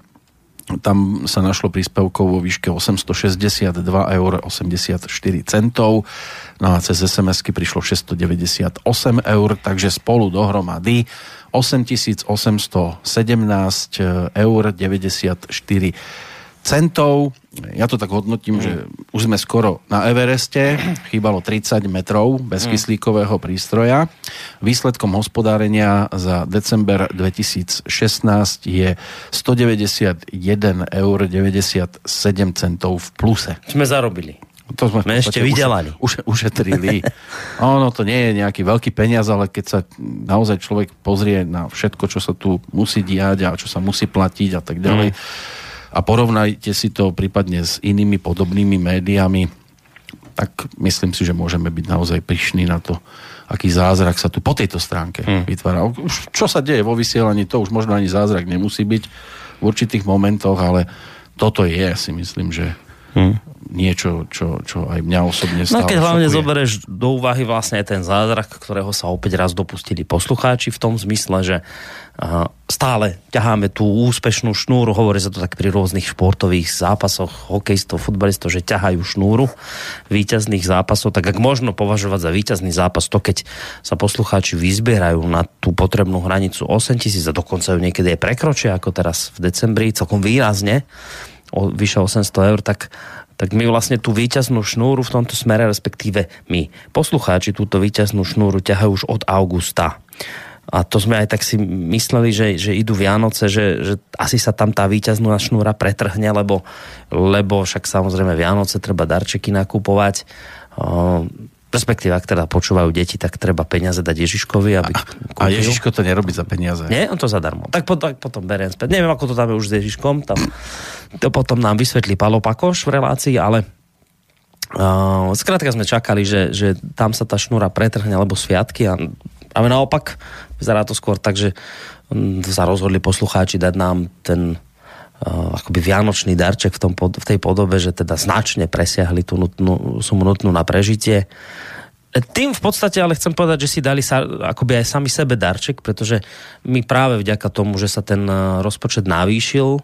tam sa našlo príspevkov vo výške 862 eur 84 centov, no a cez SMS-ky prišlo 698 eur, takže spolu dohromady 8817 eur 94 centov. Ja to tak hodnotím, mm. že už sme skoro na Evereste, chýbalo 30 metrov bezkyslíkového prístroja. Výsledkom hospodárenia za december 2016 je 191 eur 97 centov v pluse. Sme zarobili. To sme, ešte vydelali. Už, ušetrili. *laughs* ono to nie je nejaký veľký peniaz, ale keď sa naozaj človek pozrie na všetko, čo sa tu musí diať a čo sa musí platiť a tak ďalej, mm a porovnajte si to prípadne s inými podobnými médiami, tak myslím si, že môžeme byť naozaj pyšní na to, aký zázrak sa tu po tejto stránke hmm. vytvára. Už čo sa deje vo vysielaní, to už možno ani zázrak nemusí byť v určitých momentoch, ale toto je, si myslím, že hmm niečo, čo, čo aj mňa osobne stále No keď hlavne šokuje. zoberieš do úvahy vlastne ten zázrak, ktorého sa opäť raz dopustili poslucháči v tom zmysle, že stále ťaháme tú úspešnú šnúru, hovorí sa to tak pri rôznych športových zápasoch, hokejistov, futbalistov, že ťahajú šnúru víťazných zápasov, tak ak možno považovať za víťazný zápas to, keď sa poslucháči vyzbierajú na tú potrebnú hranicu 8 tisíc a dokonca ju niekedy aj prekročia, ako teraz v decembri, celkom výrazne, o vyše 800 eur, tak tak my vlastne tú výťaznú šnúru v tomto smere, respektíve my poslucháči túto výťaznú šnúru ťahajú už od augusta. A to sme aj tak si mysleli, že, že idú Vianoce, že, že asi sa tam tá výťaznú šnúra pretrhne, lebo, lebo však samozrejme Vianoce treba darčeky nakupovať. Respektíve, ak teda počúvajú deti, tak treba peniaze dať Ježiškovi, aby A, a Ježiško to nerobí za peniaze. Nie, on to zadarmo. Tak, potom, tak potom beriem späť. Neviem, ako to je už s Ježiškom. Tam to potom nám vysvetlí Palo Pakoš v relácii, ale uh, skrátka sme čakali, že, že tam sa tá šnúra pretrhne, alebo sviatky a ale naopak vyzerá to skôr tak, že um, sa rozhodli poslucháči dať nám ten akoby vianočný darček v, tom, v tej podobe, že teda značne presiahli tú nutnú, sumu nutnú na prežitie. Tým v podstate ale chcem povedať, že si dali sa akoby aj sami sebe darček, pretože my práve vďaka tomu, že sa ten uh, rozpočet navýšil,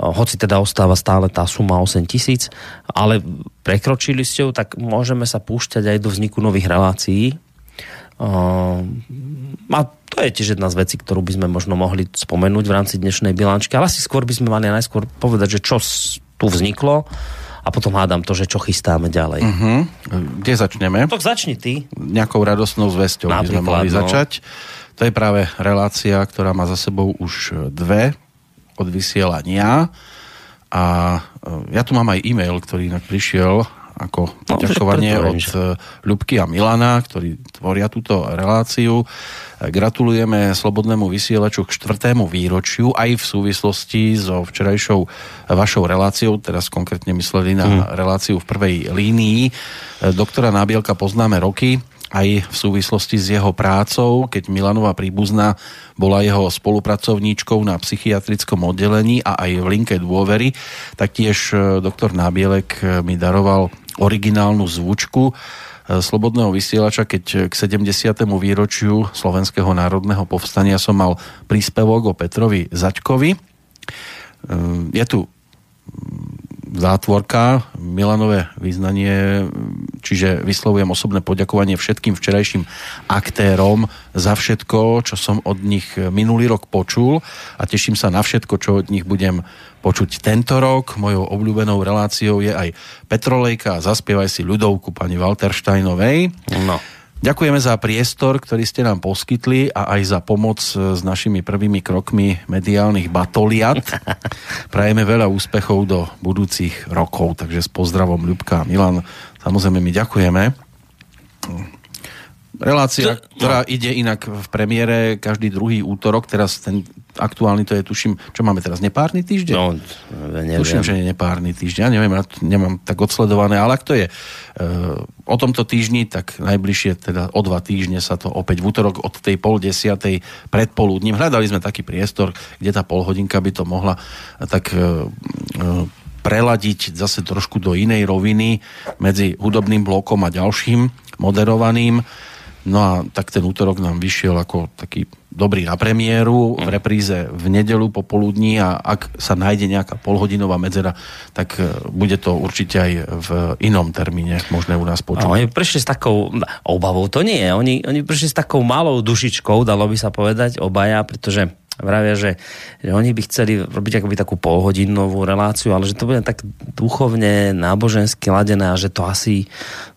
hoci teda ostáva stále tá suma 8 tisíc, ale prekročili ste ju, tak môžeme sa púšťať aj do vzniku nových relácií. A to je tiež jedna z vecí, ktorú by sme možno mohli spomenúť v rámci dnešnej bilančky, ale asi skôr by sme mali najskôr povedať, že čo tu vzniklo a potom hádam to, že čo chystáme ďalej. Uh-huh. Kde začneme? Tak začni ty. Nejakou radosnou zväzťou by sme mohli no. začať. To je práve relácia, ktorá má za sebou už dve od vysielania. A e, ja tu mám aj e-mail, ktorý inak prišiel ako no, poďakovanie od e, Ľubky a Milana, ktorí tvoria túto reláciu. E, gratulujeme Slobodnému vysielaču k štvrtému výročiu aj v súvislosti so včerajšou vašou reláciou, teraz konkrétne mysleli na hmm. reláciu v prvej línii. Doktora Nábielka poznáme roky, aj v súvislosti s jeho prácou, keď Milanová príbuzná bola jeho spolupracovníčkou na psychiatrickom oddelení a aj v linke dôvery, tak tiež e, doktor Nábielek mi daroval originálnu zvučku e, Slobodného vysielača, keď k 70. výročiu Slovenského národného povstania som mal príspevok o Petrovi Zaďkovi. Je tu zátvorka, Milanové význanie, čiže vyslovujem osobné poďakovanie všetkým včerajším aktérom za všetko, čo som od nich minulý rok počul a teším sa na všetko, čo od nich budem počuť tento rok. Mojou obľúbenou reláciou je aj Petrolejka zaspievaj si ľudovku pani Waltersteinovej. No. Ďakujeme za priestor, ktorý ste nám poskytli a aj za pomoc s našimi prvými krokmi mediálnych batoliat. *laughs* Prajeme veľa úspechov do budúcich rokov, takže s pozdravom Ľubka a Milan. Samozrejme my ďakujeme. Relácia, to, ktorá no. ide inak v premiére každý druhý útorok, teraz ten aktuálny to je, tuším, čo máme teraz, nepárny týždeň? No, neviem. Tuším, že je nepárny týždeň, ja neviem, ja nemám tak odsledované, ale ak to je uh, o tomto týždni, tak najbližšie, teda o dva týždne sa to opäť v útorok od tej pol desiatej predpoludním. Hľadali sme taký priestor, kde tá polhodinka by to mohla tak uh, uh, preladiť zase trošku do inej roviny medzi hudobným blokom a ďalším moderovaným. No a tak ten útorok nám vyšiel ako taký dobrý na premiéru v repríze v nedelu popoludní a ak sa nájde nejaká polhodinová medzera, tak e, bude to určite aj v inom termíne možné u nás počuť. oni prišli s takou obavou, to nie je, oni, oni prišli s takou malou dušičkou, dalo by sa povedať, obaja, pretože vravia, že, že oni by chceli robiť akoby takú polhodinovú reláciu, ale že to bude tak duchovne, nábožensky ladené a že to asi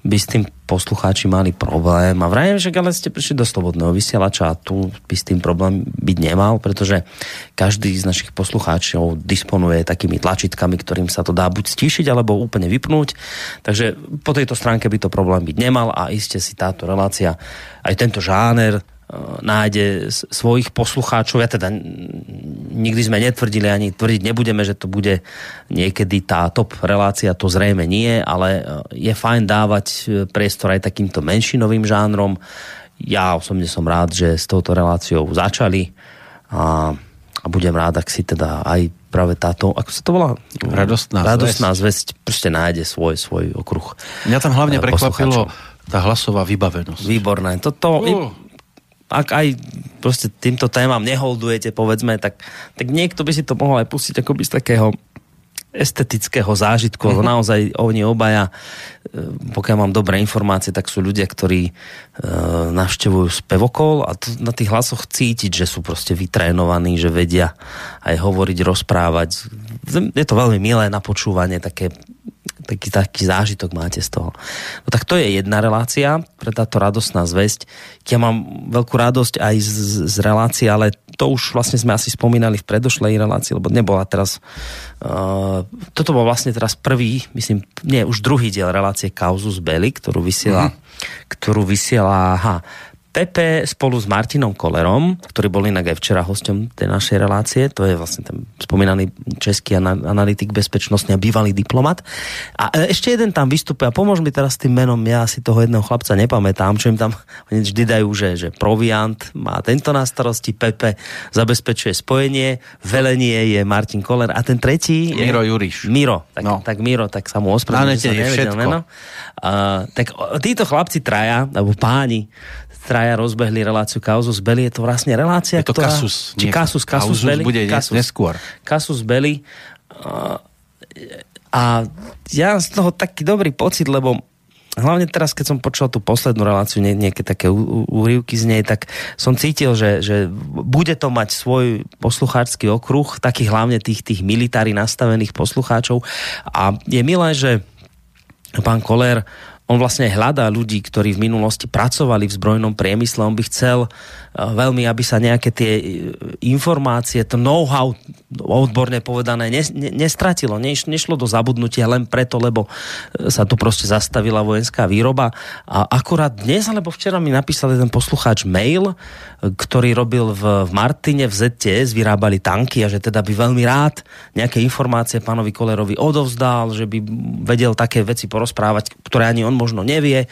by s tým poslucháči mali problém. A vravím, že ale ste prišli do slobodného vysielača a tu by s tým problém byť nemal, pretože každý z našich poslucháčov disponuje takými tlačítkami, ktorým sa to dá buď stíšiť, alebo úplne vypnúť. Takže po tejto stránke by to problém byť nemal a iste si táto relácia, aj tento žáner nájde svojich poslucháčov. Ja teda nikdy sme netvrdili, ani tvrdiť nebudeme, že to bude niekedy tá top relácia, to zrejme nie, ale e, je fajn dávať e, priestor aj takýmto menšinovým žánrom. Ja osobne som rád, že s touto reláciou začali a, a budem rád, ak si teda aj práve táto, ako sa to volá? Radostná, Radostná zväzť. zväzť proste nájde svoj, svoj okruh. Mňa tam hlavne prekvapilo tá hlasová vybavenosť. Výborné. Toto, uh ak aj proste týmto témam neholdujete, povedzme, tak, tak niekto by si to mohol aj pustiť akoby z takého estetického zážitku, mhm. naozaj oni obaja, e, pokiaľ mám dobré informácie, tak sú ľudia, ktorí e, navštevujú spevokol a to, na tých hlasoch cítiť, že sú proste vytrénovaní, že vedia aj hovoriť, rozprávať. Je to veľmi milé na počúvanie, také taký, taký zážitok máte z toho. No tak to je jedna relácia pre táto radostná zväzť. Ja mám veľkú radosť aj z, z relácie, ale to už vlastne sme asi spomínali v predošlej relácii, lebo nebola teraz... Uh, toto bol vlastne teraz prvý, myslím, nie, už druhý diel relácie Kauzus Belli, ktorú vysiela, mm-hmm. ktorú vysiela, aha, Pepe spolu s Martinom Kolerom, ktorý bol inak aj včera hosťom tej našej relácie, to je vlastne ten spomínaný český analytik bezpečnostný a bývalý diplomat. A e, ešte jeden tam vystupuje a pomôž mi teraz s tým menom, ja si toho jedného chlapca nepamätám, čo im tam *laughs* oni vždy dajú, že, že Proviant má tento na starosti, Pepe zabezpečuje spojenie, velenie je Martin Koler a ten tretí je... Miro Juriš. Miro, tak, no. tak Miro, tak sa mu ospravedlňujem, že sa nevedel meno. Uh, tak títo chlapci traja, alebo páni, traja rozbehli reláciu Kauzus Belli. Je to vlastne relácia, je to ktorá... Kasus. Či Kasus, Kasus Belli. bude Kasus, neskôr. Kasus Belli. A ja z toho taký dobrý pocit, lebo hlavne teraz, keď som počul tú poslednú reláciu, nie, nejaké také úrivky z nej, tak som cítil, že, že bude to mať svoj poslucháčsky okruh, taký hlavne tých, tých militári nastavených poslucháčov. A je milé, že pán Koller on vlastne hľadá ľudí, ktorí v minulosti pracovali v zbrojnom priemysle. On by chcel veľmi, aby sa nejaké tie e, informácie, to know-how, odborne povedané, nestratilo. nešlo do zabudnutia len preto, lebo e, sa tu proste zastavila vojenská výroba. A akurát dnes, alebo včera mi napísal jeden poslucháč mail, ktorý robil v, v Martine, v ZTS, vyrábali tanky a že teda by veľmi rád nejaké informácie pánovi Kolerovi odovzdal, že by vedel také veci porozprávať, ktoré ani on možno nevie.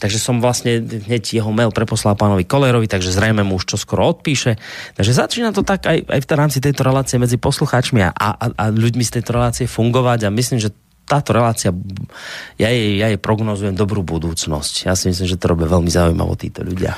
Takže som vlastne hneď jeho mail preposlal pánovi Kolerovi, takže zrejme mu už čo skoro odpíše. Takže začína to tak aj, aj v rámci tejto relácie medzi poslucháčmi a, a, a ľuďmi z tejto relácie fungovať a myslím, že táto relácia, ja jej, ja jej prognozujem dobrú budúcnosť. Ja si myslím, že to robia veľmi zaujímavo títo ľudia.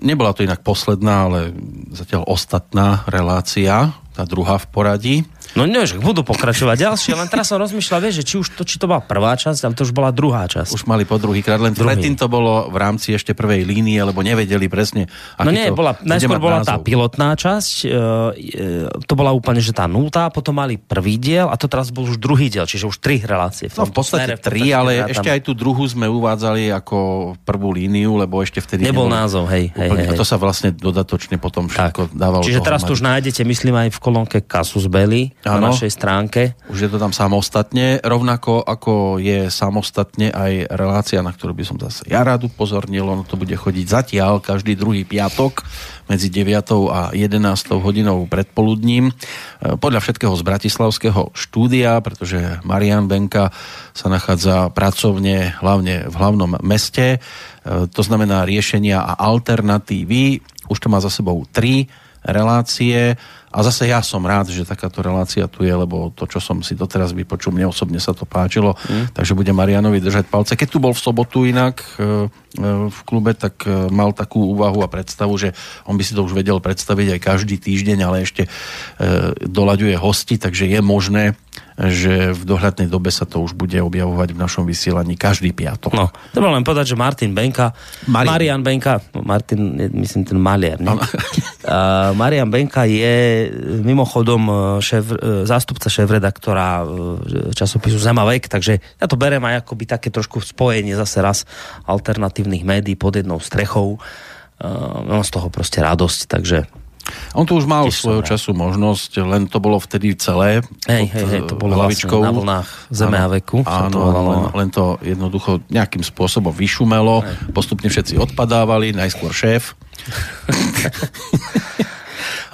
Nebola to inak posledná, ale zatiaľ ostatná relácia, tá druhá v poradí. No nie, že budú pokračovať ďalšie, len teraz som rozmýšľal, vieš, že či už to, či to bola prvá časť, ale to už bola druhá časť. Už mali po druhý krát, len Druhý. predtým to bolo v rámci ešte prvej línie, lebo nevedeli presne. No nie, to bola, najskôr bola názov. tá pilotná časť, e, e, to bola úplne, že tá nultá, potom mali prvý diel a to teraz bol už druhý diel, čiže už tri relácie. V, no, v podstate tri, ale ešte aj tú druhú sme uvádzali ako prvú líniu, lebo ešte vtedy nebol, nebol názov, hej, hej, hej, hej. A to sa vlastne dodatočne potom všetko tak. dávalo. Čiže teraz tu už nájdete, myslím aj v kolónke Casus Belli, na našej stránke. Už je to tam samostatne, rovnako ako je samostatne aj relácia, na ktorú by som zase ja rád upozornil, ono to bude chodiť zatiaľ každý druhý piatok medzi 9. a 11. hodinou predpoludním. E, podľa všetkého z Bratislavského štúdia, pretože Marian Benka sa nachádza pracovne hlavne v hlavnom meste. E, to znamená riešenia a alternatívy. Už to má za sebou tri relácie a zase ja som rád, že takáto relácia tu je, lebo to, čo som si doteraz vypočul, mne osobne sa to páčilo, mm. takže bude Marianovi držať palce. Keď tu bol v sobotu inak e, e, v klube, tak e, mal takú úvahu a predstavu, že on by si to už vedel predstaviť aj každý týždeň, ale ešte doľaďuje hosti, takže je možné, že v dohľadnej dobe sa to už bude objavovať v našom vysielaní každý piatok. No, treba len povedať, že Martin Benka, Marian, Marian Benka, Martin, myslím ten Malier, ne? *laughs* Marian Benka je mimochodom šéf, zástupca šéf-redaktora časopisu Zemavek, takže ja to berem aj akoby také trošku spojenie zase raz alternatívnych médií pod jednou strechou. Uh, mám z toho proste radosť, takže on tu už mal Tiež svojho času možnosť, len to bolo vtedy celé. Hej, hej, hej, to bolo hlavičkou. Vlastne na vlnách zeme a veku. Áno, to len, len to jednoducho nejakým spôsobom vyšumelo, hej. postupne všetci odpadávali, najskôr šéf. *laughs*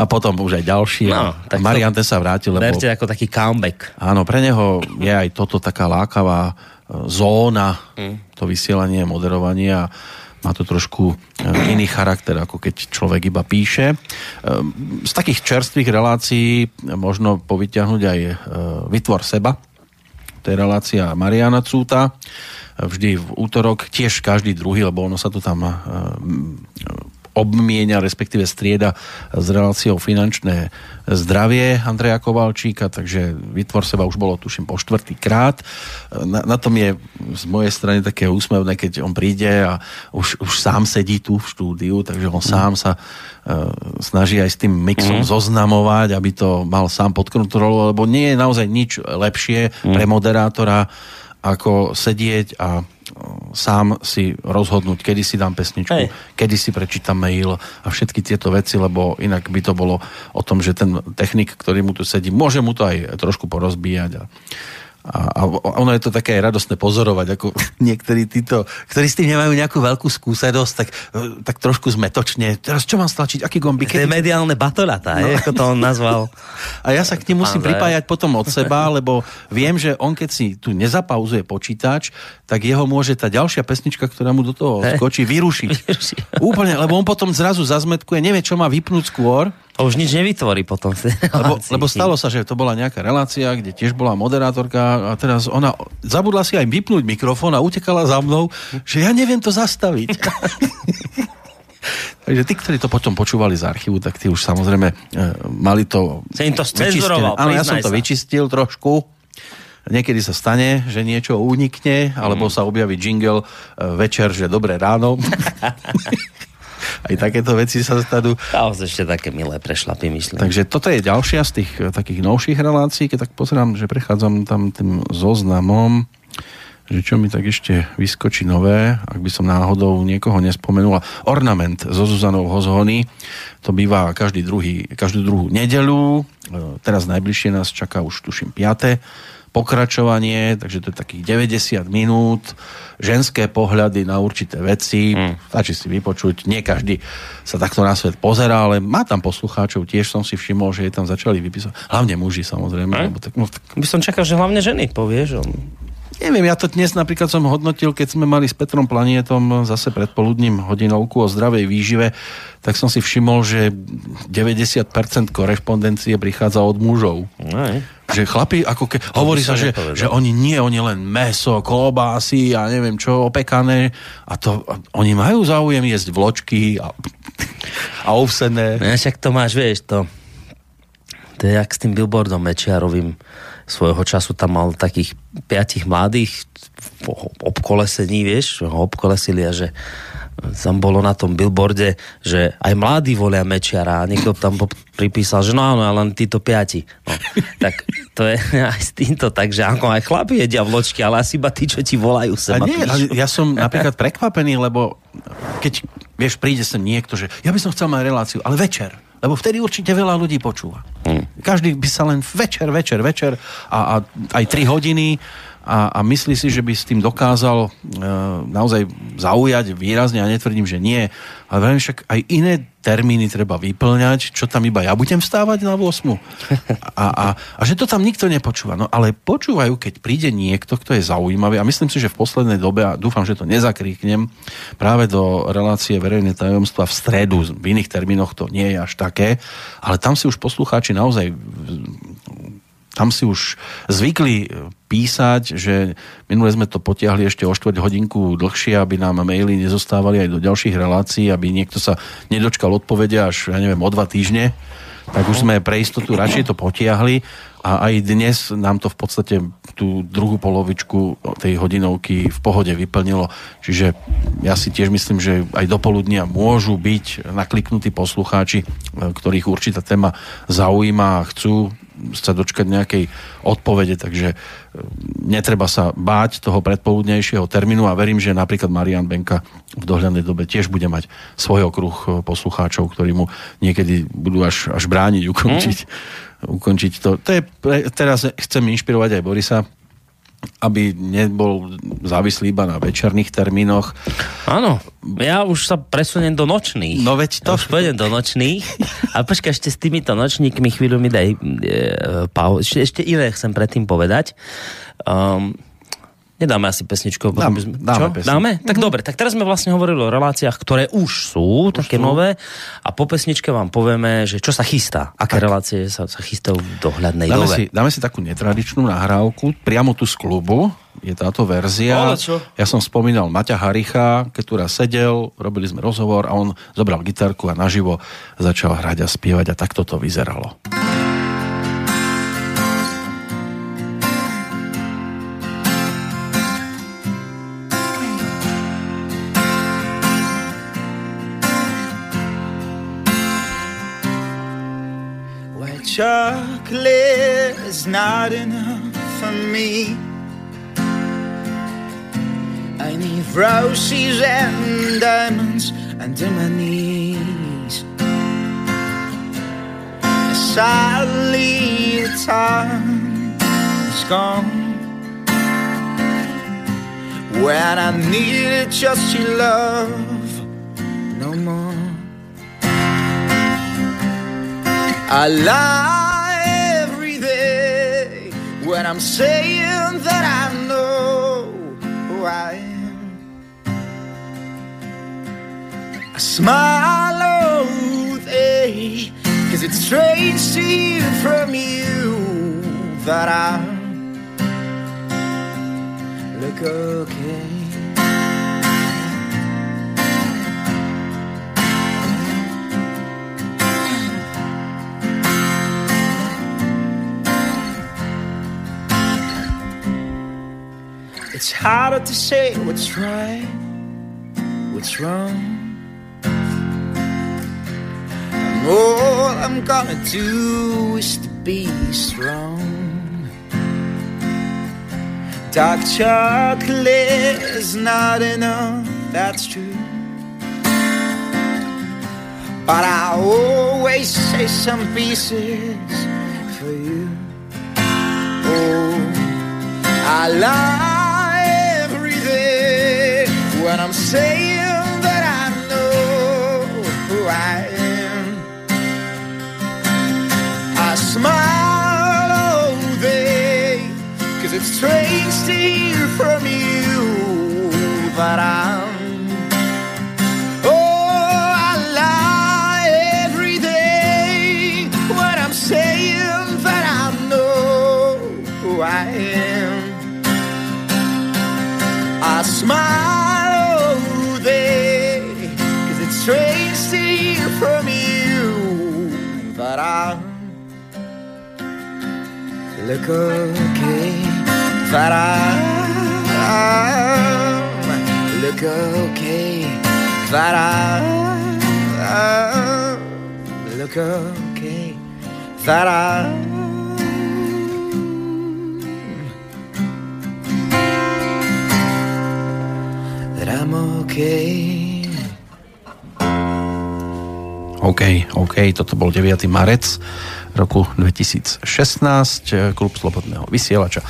a potom už aj ďalší. No, a Marian sa vrátil. Lebo, berte ako taký comeback. Áno, pre neho je aj toto taká lákavá e, zóna, mm. to vysielanie, moderovanie a má to trošku e, iný charakter, ako keď človek iba píše. E, z takých čerstvých relácií možno povyťahnuť aj e, Vytvor seba, to je relácia Mariana Cúta, vždy v útorok, tiež každý druhý, lebo ono sa to tam obmienia, respektíve strieda s reláciou finančné zdravie Andreja Kovalčíka, takže vytvor seba už bolo, tuším, po štvrtý krát. Na, na tom je z mojej strany také úsmevné, keď on príde a už, už sám sedí tu v štúdiu, takže on sám sa uh, snaží aj s tým mixom mm. zoznamovať, aby to mal sám pod kontrolou, lebo nie je naozaj nič lepšie mm. pre moderátora, ako sedieť a sám si rozhodnúť, kedy si dám pesničku, Hej. kedy si prečítam mail a všetky tieto veci, lebo inak by to bolo o tom, že ten technik, ktorý mu tu sedí, môže mu to aj trošku porozbíjať a a, a ono je to také radostné pozorovať, ako *laughs* niektorí títo, ktorí s tým nemajú nejakú veľkú skúsenosť, tak, tak trošku zmetočne. Teraz čo mám stlačiť? Aký gombík? To je mediálne batolata, no. ako to on nazval. *laughs* A ja sa k ním musím pripájať potom od seba, lebo viem, že on keď si tu nezapauzuje počítač, tak jeho môže tá ďalšia pesnička, ktorá mu do toho skočí, *laughs* vyrušiť. Úplne, lebo on potom zrazu zazmetkuje, nevie, čo má vypnúť skôr a už nič nevytvorí potom. Lebo, lebo stalo sa, že to bola nejaká relácia, kde tiež bola moderátorka a teraz ona zabudla si aj vypnúť mikrofón a utekala za mnou, že ja neviem to zastaviť. *laughs* Takže tí, ktorí to potom počúvali z archívu, tak tí už samozrejme e, mali to... Im to scenzuroval, Áno, ja som to sa. vyčistil trošku. Niekedy sa stane, že niečo unikne, alebo mm. sa objaví jingle e, večer, že dobré ráno. *laughs* aj takéto veci sa stanú. A ešte také milé prešlapy, myslím. Takže toto je ďalšia z tých eh, takých novších relácií, keď tak pozerám, že prechádzam tam tým zoznamom, že čo mi tak ešte vyskočí nové, ak by som náhodou niekoho nespomenul. Ornament so Zuzanou Hozhony, to býva každý druhý, každú druhú nedelu, eh, teraz najbližšie nás čaká už tuším 5 pokračovanie, takže to je takých 90 minút, ženské pohľady na určité veci, mm. stačí si vypočuť, nie každý sa takto na svet pozerá, ale má tam poslucháčov, tiež som si všimol, že je tam začali vypísať, hlavne muži samozrejme. Mm. Lebo tak, no, tak... By som čakal, že hlavne ženy, povieš. On... Neviem, ja to dnes napríklad som hodnotil, keď sme mali s Petrom Planietom zase predpoludním hodinovku o zdravej výžive, tak som si všimol, že 90% korešpondencie prichádza od mužov. Aj. Že chlapi, ako ke, hovorí sa, že, že oni nie, oni len meso, klobásy a neviem čo, opekané. A to, a oni majú záujem jesť vločky a, *laughs* a ovsené. No, však to máš, vieš, to, to je jak s tým billboardom Mečiarovým svojho času tam mal takých piatich mladých obkolesení, vieš, ho obkolesili a že tam bolo na tom billboarde, že aj mladí volia Mečiara a niekto tam pripísal, že no áno, len títo piati. No, tak to je *laughs* aj s týmto tak, že ako aj chlapi jedia vločky, ale asi iba tí, čo ti volajú sem. A nie, ja som napríklad prekvapený, lebo keď, vieš, príde sem niekto, že ja by som chcel mať reláciu, ale večer lebo vtedy určite veľa ľudí počúva. Hmm. Každý by sa len večer, večer, večer a, a aj 3 hodiny a, a myslí si, že by s tým dokázal e, naozaj zaujať výrazne a netvrdím, že nie. Ale veľmi však aj iné termíny treba vyplňať, čo tam iba ja budem vstávať na 8. A, a, a že to tam nikto nepočúva. No ale počúvajú, keď príde niekto, kto je zaujímavý a myslím si, že v poslednej dobe, a dúfam, že to nezakríknem, práve do relácie verejné tajomstva v stredu, v iných termínoch to nie je až také, ale tam si už poslucháči naozaj tam si už zvykli písať, že minule sme to potiahli ešte o štvrť hodinku dlhšie, aby nám maily nezostávali aj do ďalších relácií, aby niekto sa nedočkal odpovede až, ja neviem, o dva týždne. Tak už sme pre istotu radšej to potiahli a aj dnes nám to v podstate tú druhú polovičku tej hodinovky v pohode vyplnilo. Čiže ja si tiež myslím, že aj do poludnia môžu byť nakliknutí poslucháči, ktorých určitá téma zaujíma a chcú sa dočkať nejakej odpovede, takže e, netreba sa báť toho predpoludnejšieho termínu a verím, že napríklad Marian Benka v dohľadnej dobe tiež bude mať svoj okruh e, poslucháčov, ktorí mu niekedy budú až, až brániť ukončiť, mm. ukončiť to. to je, teraz chcem inšpirovať aj Borisa, aby nebol závislý iba na večerných termínoch. Áno, ja už sa presuniem do nočných. No veď to. Ja už pôjdem do nočných. A počkaj, ešte s týmito nočníkmi chvíľu mi daj e, pau. Ešte, ešte iné chcem predtým povedať. Um, Nedáme asi pesničku. Dáme, sme... dáme, Čo? dáme? Tak mm-hmm. dobre, tak teraz sme vlastne hovorili o reláciách, ktoré už sú už také sú. nové a po pesničke vám povieme, že čo sa chystá, aké tak. relácie sa, sa chystajú v dohľadnej dáme dobe. Si, dáme si takú netradičnú nahrávku, priamo tu z klubu, je táto verzia. Ja som spomínal Maťa Haricha, keď tu raz sedel, robili sme rozhovor a on zobral gitarku a naživo začal hrať a spievať a takto to vyzeralo. Chocolate is not enough for me. I need roses and diamonds under my knees. Sadly, the time is gone. When I needed just your love, no more. I lie every day when I'm saying that I know who I am. I smile oh, all day, cause it's strange to hear from you that I look okay. It's harder to say what's right, what's wrong. And all I'm gonna do is to be strong. Dark chocolate is not enough, that's true. But I always say some pieces for you. Oh, I love I'm saying look okay. That I'm look okay. That I look okay. That I that I'm okay. OK, OK, toto bol 9. marec roku 2016, klub Slobodného vysielača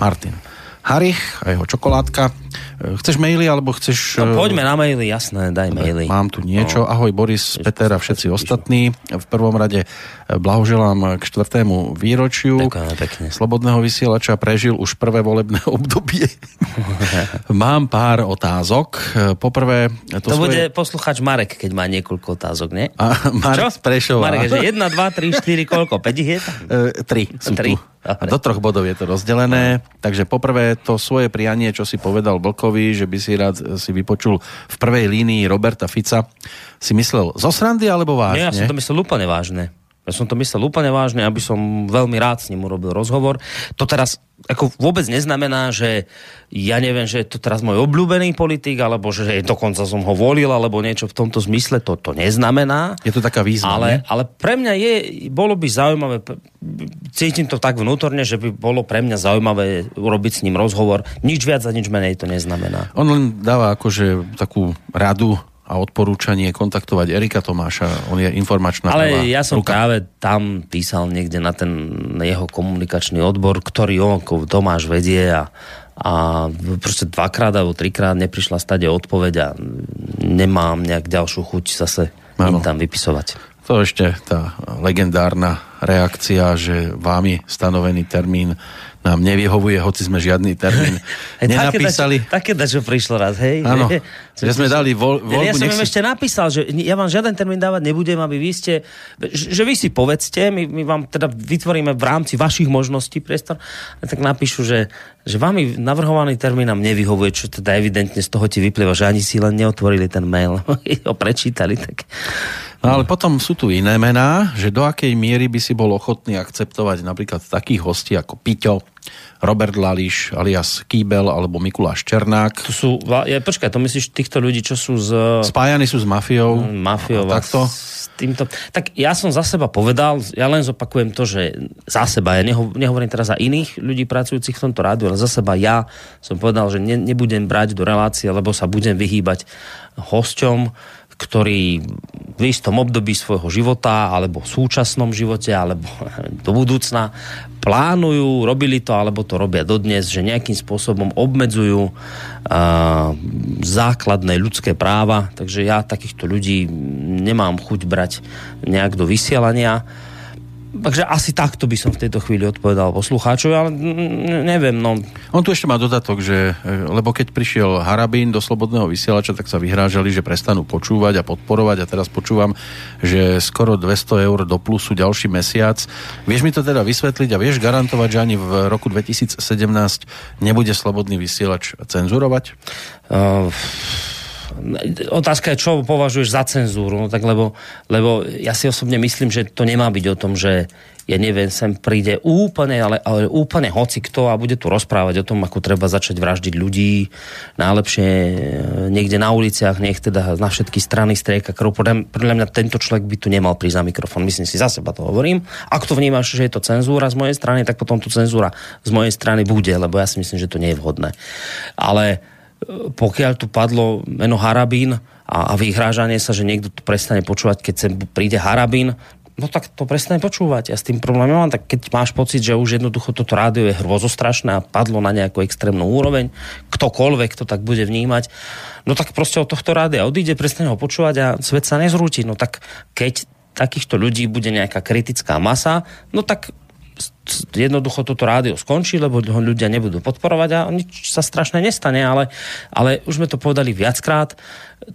Martin Harich a jeho čokoládka. Chceš maily, alebo chceš... No poďme na maily, jasné, daj maily. Mám tu niečo. No. Ahoj Boris, Peter a všetci ostatní. V prvom rade blahoželám k štvrtému výročiu. Ďakujem pekne. Slobodného vysielača prežil už prvé volebné *laughs* obdobie. Mám pár otázok. Poprvé... To, to svoje... bude posluchač Marek, keď má niekoľko otázok, nie? A, Marek Čo? Prešova. Marek, že 1, 2, 3, 4, koľko? 5 ich je tam? E, 3 sú 3. tu. A do troch bodov je to rozdelené. Takže poprvé to svoje prianie, čo si povedal Blkovi, že by si rád si vypočul v prvej línii Roberta Fica, si myslel zo srandy alebo vážne? Nie, ja som to myslel úplne vážne. Ja som to myslel úplne vážne, aby som veľmi rád s ním urobil rozhovor. To teraz ako vôbec neznamená, že ja neviem, že je to teraz môj obľúbený politik, alebo že dokonca som ho volil, alebo niečo v tomto zmysle, to, to neznamená. Je to taká výzva, ale, ale pre mňa je, bolo by zaujímavé, cítim to tak vnútorne, že by bolo pre mňa zaujímavé urobiť s ním rozhovor. Nič viac a nič menej to neznamená. On len dáva akože takú radu a odporúčanie kontaktovať Erika Tomáša, on je informačná Ale ja som ruka. práve tam písal niekde na ten jeho komunikačný odbor, ktorý on Tomáš vedie a, a proste dvakrát alebo trikrát neprišla stade odpoveď a nemám nejak ďalšiu chuť zase im tam vypisovať. To ešte tá legendárna reakcia, že vámi stanovený termín nám nevyhovuje, hoci sme žiadny termín *laughs* nenapísali. Také dačo prišlo raz, hej? Áno, že sme dali voľ, voľbu. Ja som im si... ešte napísal, že ja vám žiaden termín dávať nebudem, aby vy ste, že vy si povedzte, my, my vám teda vytvoríme v rámci vašich možností priestor, a tak napíšu, že, že vám navrhovaný termín nám nevyhovuje, čo teda evidentne z toho ti vyplýva, že ani si len neotvorili ten mail, *laughs* ho prečítali, tak... No ale potom sú tu iné mená, že do akej miery by si bol ochotný akceptovať napríklad takých hostí ako Piťo, Robert Lališ alias Kýbel alebo Mikuláš Černák. To sú, ja, počkaj, to myslíš týchto ľudí, čo sú z... Spájani sú s mafiou. Mm, mafiou. Takto? S týmto. Tak ja som za seba povedal, ja len zopakujem to, že za seba, ja neho, nehovorím teraz za iných ľudí pracujúcich v tomto rádiu, ale za seba ja som povedal, že ne, nebudem brať do relácie, lebo sa budem vyhýbať hosťom, ktorí v istom období svojho života, alebo v súčasnom živote, alebo *laughs* do budúcna plánujú, robili to, alebo to robia dodnes, že nejakým spôsobom obmedzujú uh, základné ľudské práva. Takže ja takýchto ľudí nemám chuť brať nejak do vysielania Takže asi takto by som v tejto chvíli odpovedal poslucháčovi, ale neviem. No. On tu ešte má dodatok, že e, lebo keď prišiel Harabín do Slobodného vysielača, tak sa vyhrážali, že prestanú počúvať a podporovať a teraz počúvam, že skoro 200 eur do plusu ďalší mesiac. Vieš mi to teda vysvetliť a vieš garantovať, že ani v roku 2017 nebude Slobodný vysielač cenzurovať? Uh otázka je, čo považuješ za cenzúru, no tak lebo, lebo ja si osobne myslím, že to nemá byť o tom, že ja neviem, sem príde úplne, ale, ale úplne hoci kto a bude tu rozprávať o tom, ako treba začať vraždiť ľudí, najlepšie e, niekde na uliciach, nech teda na všetky strany strieka krv. Podľa, mňa tento človek by tu nemal prísť na mikrofón. Myslím si, za seba to hovorím. Ak to vnímaš, že je to cenzúra z mojej strany, tak potom tu cenzúra z mojej strany bude, lebo ja si myslím, že to nie je vhodné. Ale pokiaľ tu padlo meno Harabín a, a vyhrážanie sa, že niekto tu prestane počúvať, keď sem príde Harabín, no tak to prestane počúvať. Ja s tým problém nemám, tak keď máš pocit, že už jednoducho toto rádio je hrozostrašné a padlo na nejakú extrémnu úroveň, ktokoľvek to tak bude vnímať, no tak proste od tohto rádia odíde, prestane ho počúvať a svet sa nezrúti. No tak keď takýchto ľudí bude nejaká kritická masa, no tak jednoducho toto rádio skončí, lebo ho ľudia nebudú podporovať a nič sa strašne nestane, ale, ale už sme to povedali viackrát,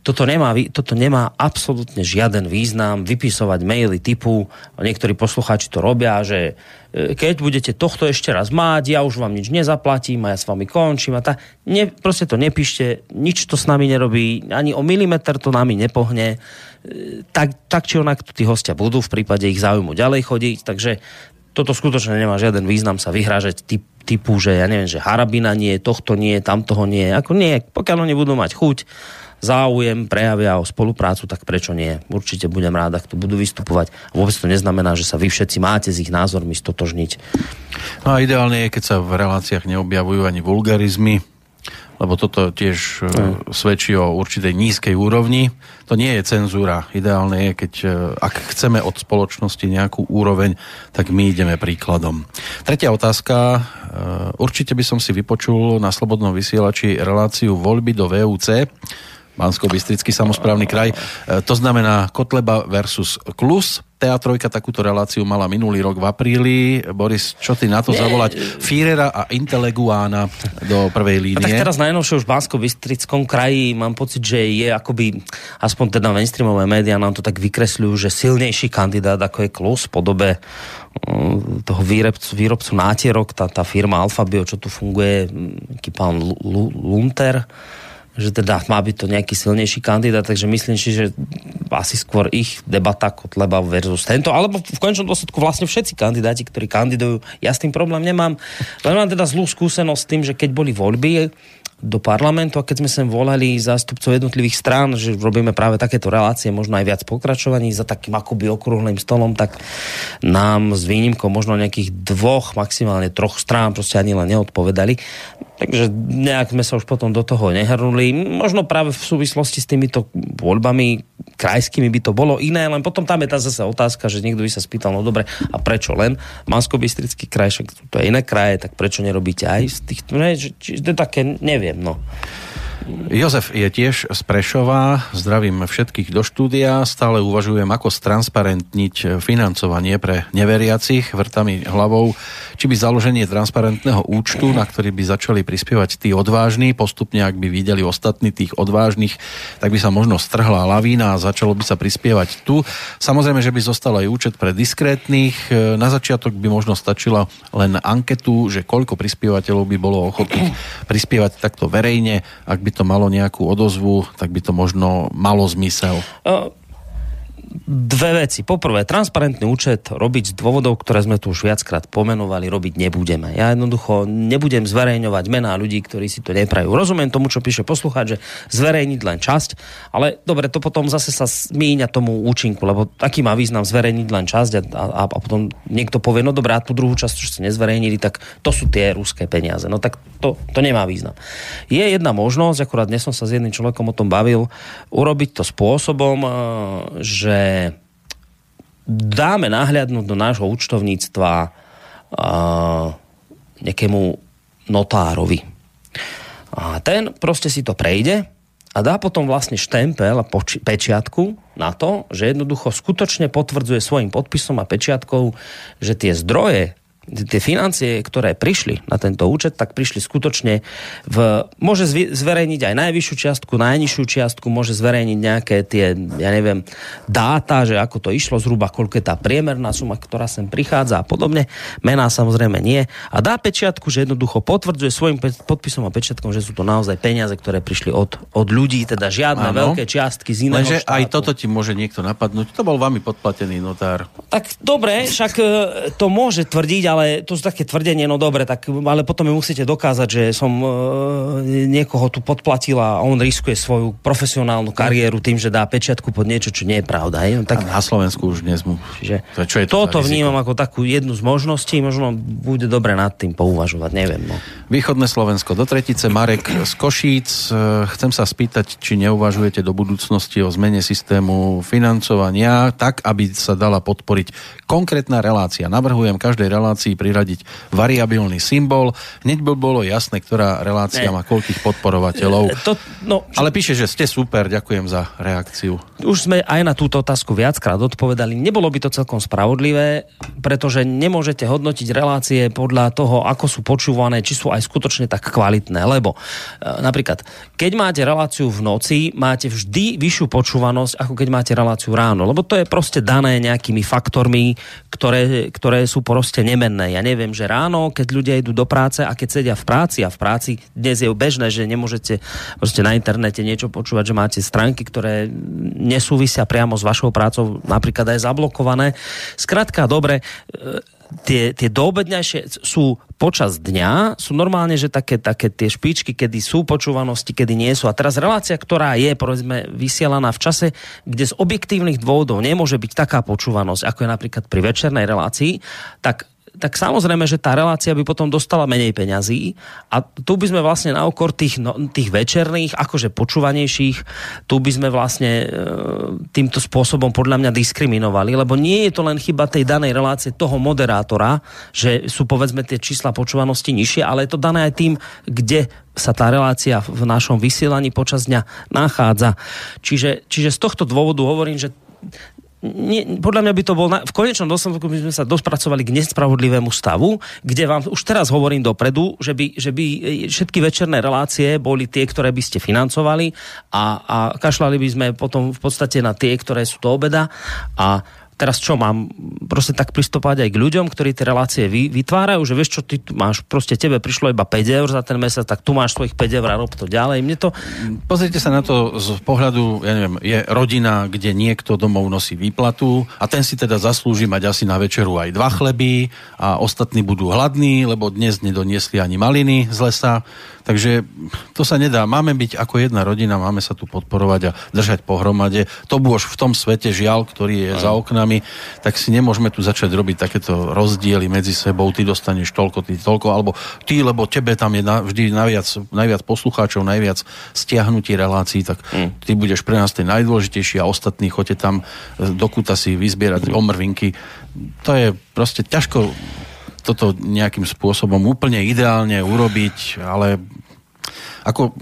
toto nemá, toto nemá absolútne žiaden význam vypisovať maily typu, niektorí poslucháči to robia, že e, keď budete tohto ešte raz mať, ja už vám nič nezaplatím a ja s vami končím a tá, ne, proste to nepíšte, nič to s nami nerobí, ani o milimeter to nami nepohne, e, tak, tak či onak tí hostia budú v prípade ich záujmu ďalej chodiť, takže toto skutočne nemá žiaden význam sa vyhrážať typ, typu, že ja neviem, že harabina nie, tohto nie, tamtoho nie. Ako nie, pokiaľ oni budú mať chuť, záujem, prejavia o spoluprácu, tak prečo nie? Určite budem rád, ak tu budú vystupovať. A vôbec to neznamená, že sa vy všetci máte s ich názormi stotožniť. No a ideálne je, keď sa v reláciách neobjavujú ani vulgarizmy, lebo toto tiež mm. svedčí o určitej nízkej úrovni. To nie je cenzúra. Ideálne je, keď e, ak chceme od spoločnosti nejakú úroveň, tak my ideme príkladom. Tretia otázka. E, určite by som si vypočul na Slobodnom vysielači reláciu voľby do VUC Bansko-Bystrický samozprávny kraj. E, to znamená Kotleba versus Klus. TA3 takúto reláciu mala minulý rok v apríli. Boris, čo ty na to Nie. zavolať? Fírera a Inteleguána do prvej línie. A tak teraz najnovšie už v Bansko-Bystrickom kraji mám pocit, že je akoby, aspoň teda mainstreamové médiá nám to tak vykresľujú, že silnejší kandidát ako je Klus v podobe mm, toho výrobcu, výrobcu nátierok, tá, tá firma Alfabio, čo tu funguje, aký pán Lunter, že teda má byť to nejaký silnejší kandidát, takže myslím si, že asi skôr ich debata Kotleba versus tento, alebo v končnom dôsledku vlastne všetci kandidáti, ktorí kandidujú, ja s tým problém nemám. Len mám teda zlú skúsenosť s tým, že keď boli voľby, do parlamentu a keď sme sem volali zástupcov jednotlivých strán, že robíme práve takéto relácie, možno aj viac pokračovaní za takým akoby okrúhlym stolom, tak nám s výnimkou možno nejakých dvoch, maximálne troch strán proste ani len neodpovedali. Takže nejak sme sa už potom do toho nehrnuli. Možno práve v súvislosti s týmito voľbami krajskými by to bolo iné, len potom tam je tá zase otázka, že niekto by sa spýtal, no dobre, a prečo len mansko kraj, však to je iné kraje, tak prečo nerobíte aj z tých, ne, či, či, to také, neviem, no. Jozef je tiež z Prešova. Zdravím všetkých do štúdia. Stále uvažujem, ako stransparentniť financovanie pre neveriacich vrtami hlavou, či by založenie transparentného účtu, na ktorý by začali prispievať tí odvážni, postupne ak by videli ostatní tých odvážnych, tak by sa možno strhla lavína a začalo by sa prispievať tu. Samozrejme, že by zostal aj účet pre diskrétnych. Na začiatok by možno stačila len anketu, že koľko prispievateľov by bolo ochotných prispievať takto verejne, ak by to malo nejakú odozvu, tak by to možno malo zmysel. Dve veci. Poprvé, transparentný účet robiť z dôvodov, ktoré sme tu už viackrát pomenovali, robiť nebudeme. Ja jednoducho nebudem zverejňovať mená ľudí, ktorí si to neprajú. Rozumiem tomu, čo píše poslucháč, že zverejniť len časť, ale dobre, to potom zase sa míňa tomu účinku, lebo taký má význam zverejniť len časť a, a, a potom niekto povie, no dobrá, tú druhú časť, čo ste nezverejnili, tak to sú tie ruské peniaze. No tak to, to nemá význam. Je jedna možnosť, akurát dnes som sa s jedným človekom o tom bavil, urobiť to spôsobom, eh, že dáme nahliadnúť do nášho účtovníctva uh, nejakému notárovi. A ten proste si to prejde a dá potom vlastne štempel a poči- pečiatku na to, že jednoducho skutočne potvrdzuje svojim podpisom a pečiatkou, že tie zdroje, tie financie, ktoré prišli na tento účet, tak prišli skutočne v... Môže zverejniť aj najvyššiu čiastku, najnižšiu čiastku, môže zverejniť nejaké tie, ja neviem, dáta, že ako to išlo zhruba, koľko je tá priemerná suma, ktorá sem prichádza a podobne. Mená samozrejme nie. A dá pečiatku, že jednoducho potvrdzuje svojim podpisom a pečiatkom, že sú to naozaj peniaze, ktoré prišli od, od ľudí, teda žiadne ano. veľké čiastky z iného Lenže štátu. aj toto ti môže niekto napadnúť. To bol vami podplatený notár. Tak dobre, však e, to môže tvrdiť, ale to sú také tvrdenie, no dobre, tak, ale potom mi musíte dokázať, že som e, niekoho tu podplatila a on riskuje svoju profesionálnu kariéru tým, že dá pečiatku pod niečo, čo nie je pravda. Je? No, tak... A na Slovensku už dnes mu... Čiže to, čo je to toto vnímam ako takú jednu z možností, možno bude dobre nad tým pouvažovať, neviem. No. Východné Slovensko do tretice, Marek z Košíc. E, chcem sa spýtať, či neuvažujete do budúcnosti o zmene systému financovania tak, aby sa dala podporiť konkrétna relácia. Navrhujem každej relácii relácii priradiť variabilný symbol. Hneď by bolo jasné, ktorá relácia ne. má koľkých podporovateľov. E, to, no, Ale píše, že ste super, ďakujem za reakciu. Už sme aj na túto otázku viackrát odpovedali. Nebolo by to celkom spravodlivé, pretože nemôžete hodnotiť relácie podľa toho, ako sú počúvané, či sú aj skutočne tak kvalitné. Lebo e, napríklad, keď máte reláciu v noci, máte vždy vyššiu počúvanosť, ako keď máte reláciu ráno. Lebo to je proste dané nejakými faktormi, ktoré, ktoré sú proste nemené nemenné. Ja neviem, že ráno, keď ľudia idú do práce a keď sedia v práci a v práci dnes je bežné, že nemôžete proste na internete niečo počúvať, že máte stránky, ktoré nesúvisia priamo s vašou prácou, napríklad aj zablokované. Skrátka, dobre, e, tie, tie doobedňajšie sú počas dňa, sú normálne, že také, také tie špičky, kedy sú počúvanosti, kedy nie sú. A teraz relácia, ktorá je, povedzme, vysielaná v čase, kde z objektívnych dôvodov nemôže byť taká počúvanosť, ako je napríklad pri večernej relácii, tak tak samozrejme, že tá relácia by potom dostala menej peňazí a tu by sme vlastne na okor tých, no, tých večerných, akože počúvanejších, tu by sme vlastne e, týmto spôsobom podľa mňa diskriminovali, lebo nie je to len chyba tej danej relácie toho moderátora, že sú povedzme tie čísla počúvanosti nižšie, ale je to dané aj tým, kde sa tá relácia v našom vysielaní počas dňa nachádza. Čiže, čiže z tohto dôvodu hovorím, že nie, podľa mňa by to bol, na, v konečnom dôsledku by sme sa dospracovali k nespravodlivému stavu, kde vám už teraz hovorím dopredu, že by, že by všetky večerné relácie boli tie, ktoré by ste financovali a, a kašľali by sme potom v podstate na tie, ktoré sú do obeda a teraz čo mám proste tak pristúpať aj k ľuďom, ktorí tie relácie vy, vytvárajú, že vieš čo, ty máš, proste tebe prišlo iba 5 eur za ten mesiac, tak tu máš svojich 5 eur a rob to ďalej. Mne to... Pozrite sa na to z pohľadu, ja neviem, je rodina, kde niekto domov nosí výplatu a ten si teda zaslúži mať asi na večeru aj dva chleby a ostatní budú hladní, lebo dnes nedoniesli ani maliny z lesa Takže to sa nedá. Máme byť ako jedna rodina, máme sa tu podporovať a držať pohromade. To už v tom svete žiaľ, ktorý je Aj. za oknami, tak si nemôžeme tu začať robiť takéto rozdiely medzi sebou. Ty dostaneš toľko, ty toľko, alebo ty, lebo tebe tam je na, vždy najviac, najviac poslucháčov, najviac stiahnutí relácií, tak mm. ty budeš pre nás ten najdôležitejší a ostatní chodte tam do kuta si vyzbierať mm. omrvinky. To je proste ťažko toto nejakým spôsobom úplne ideálne urobiť, ale ako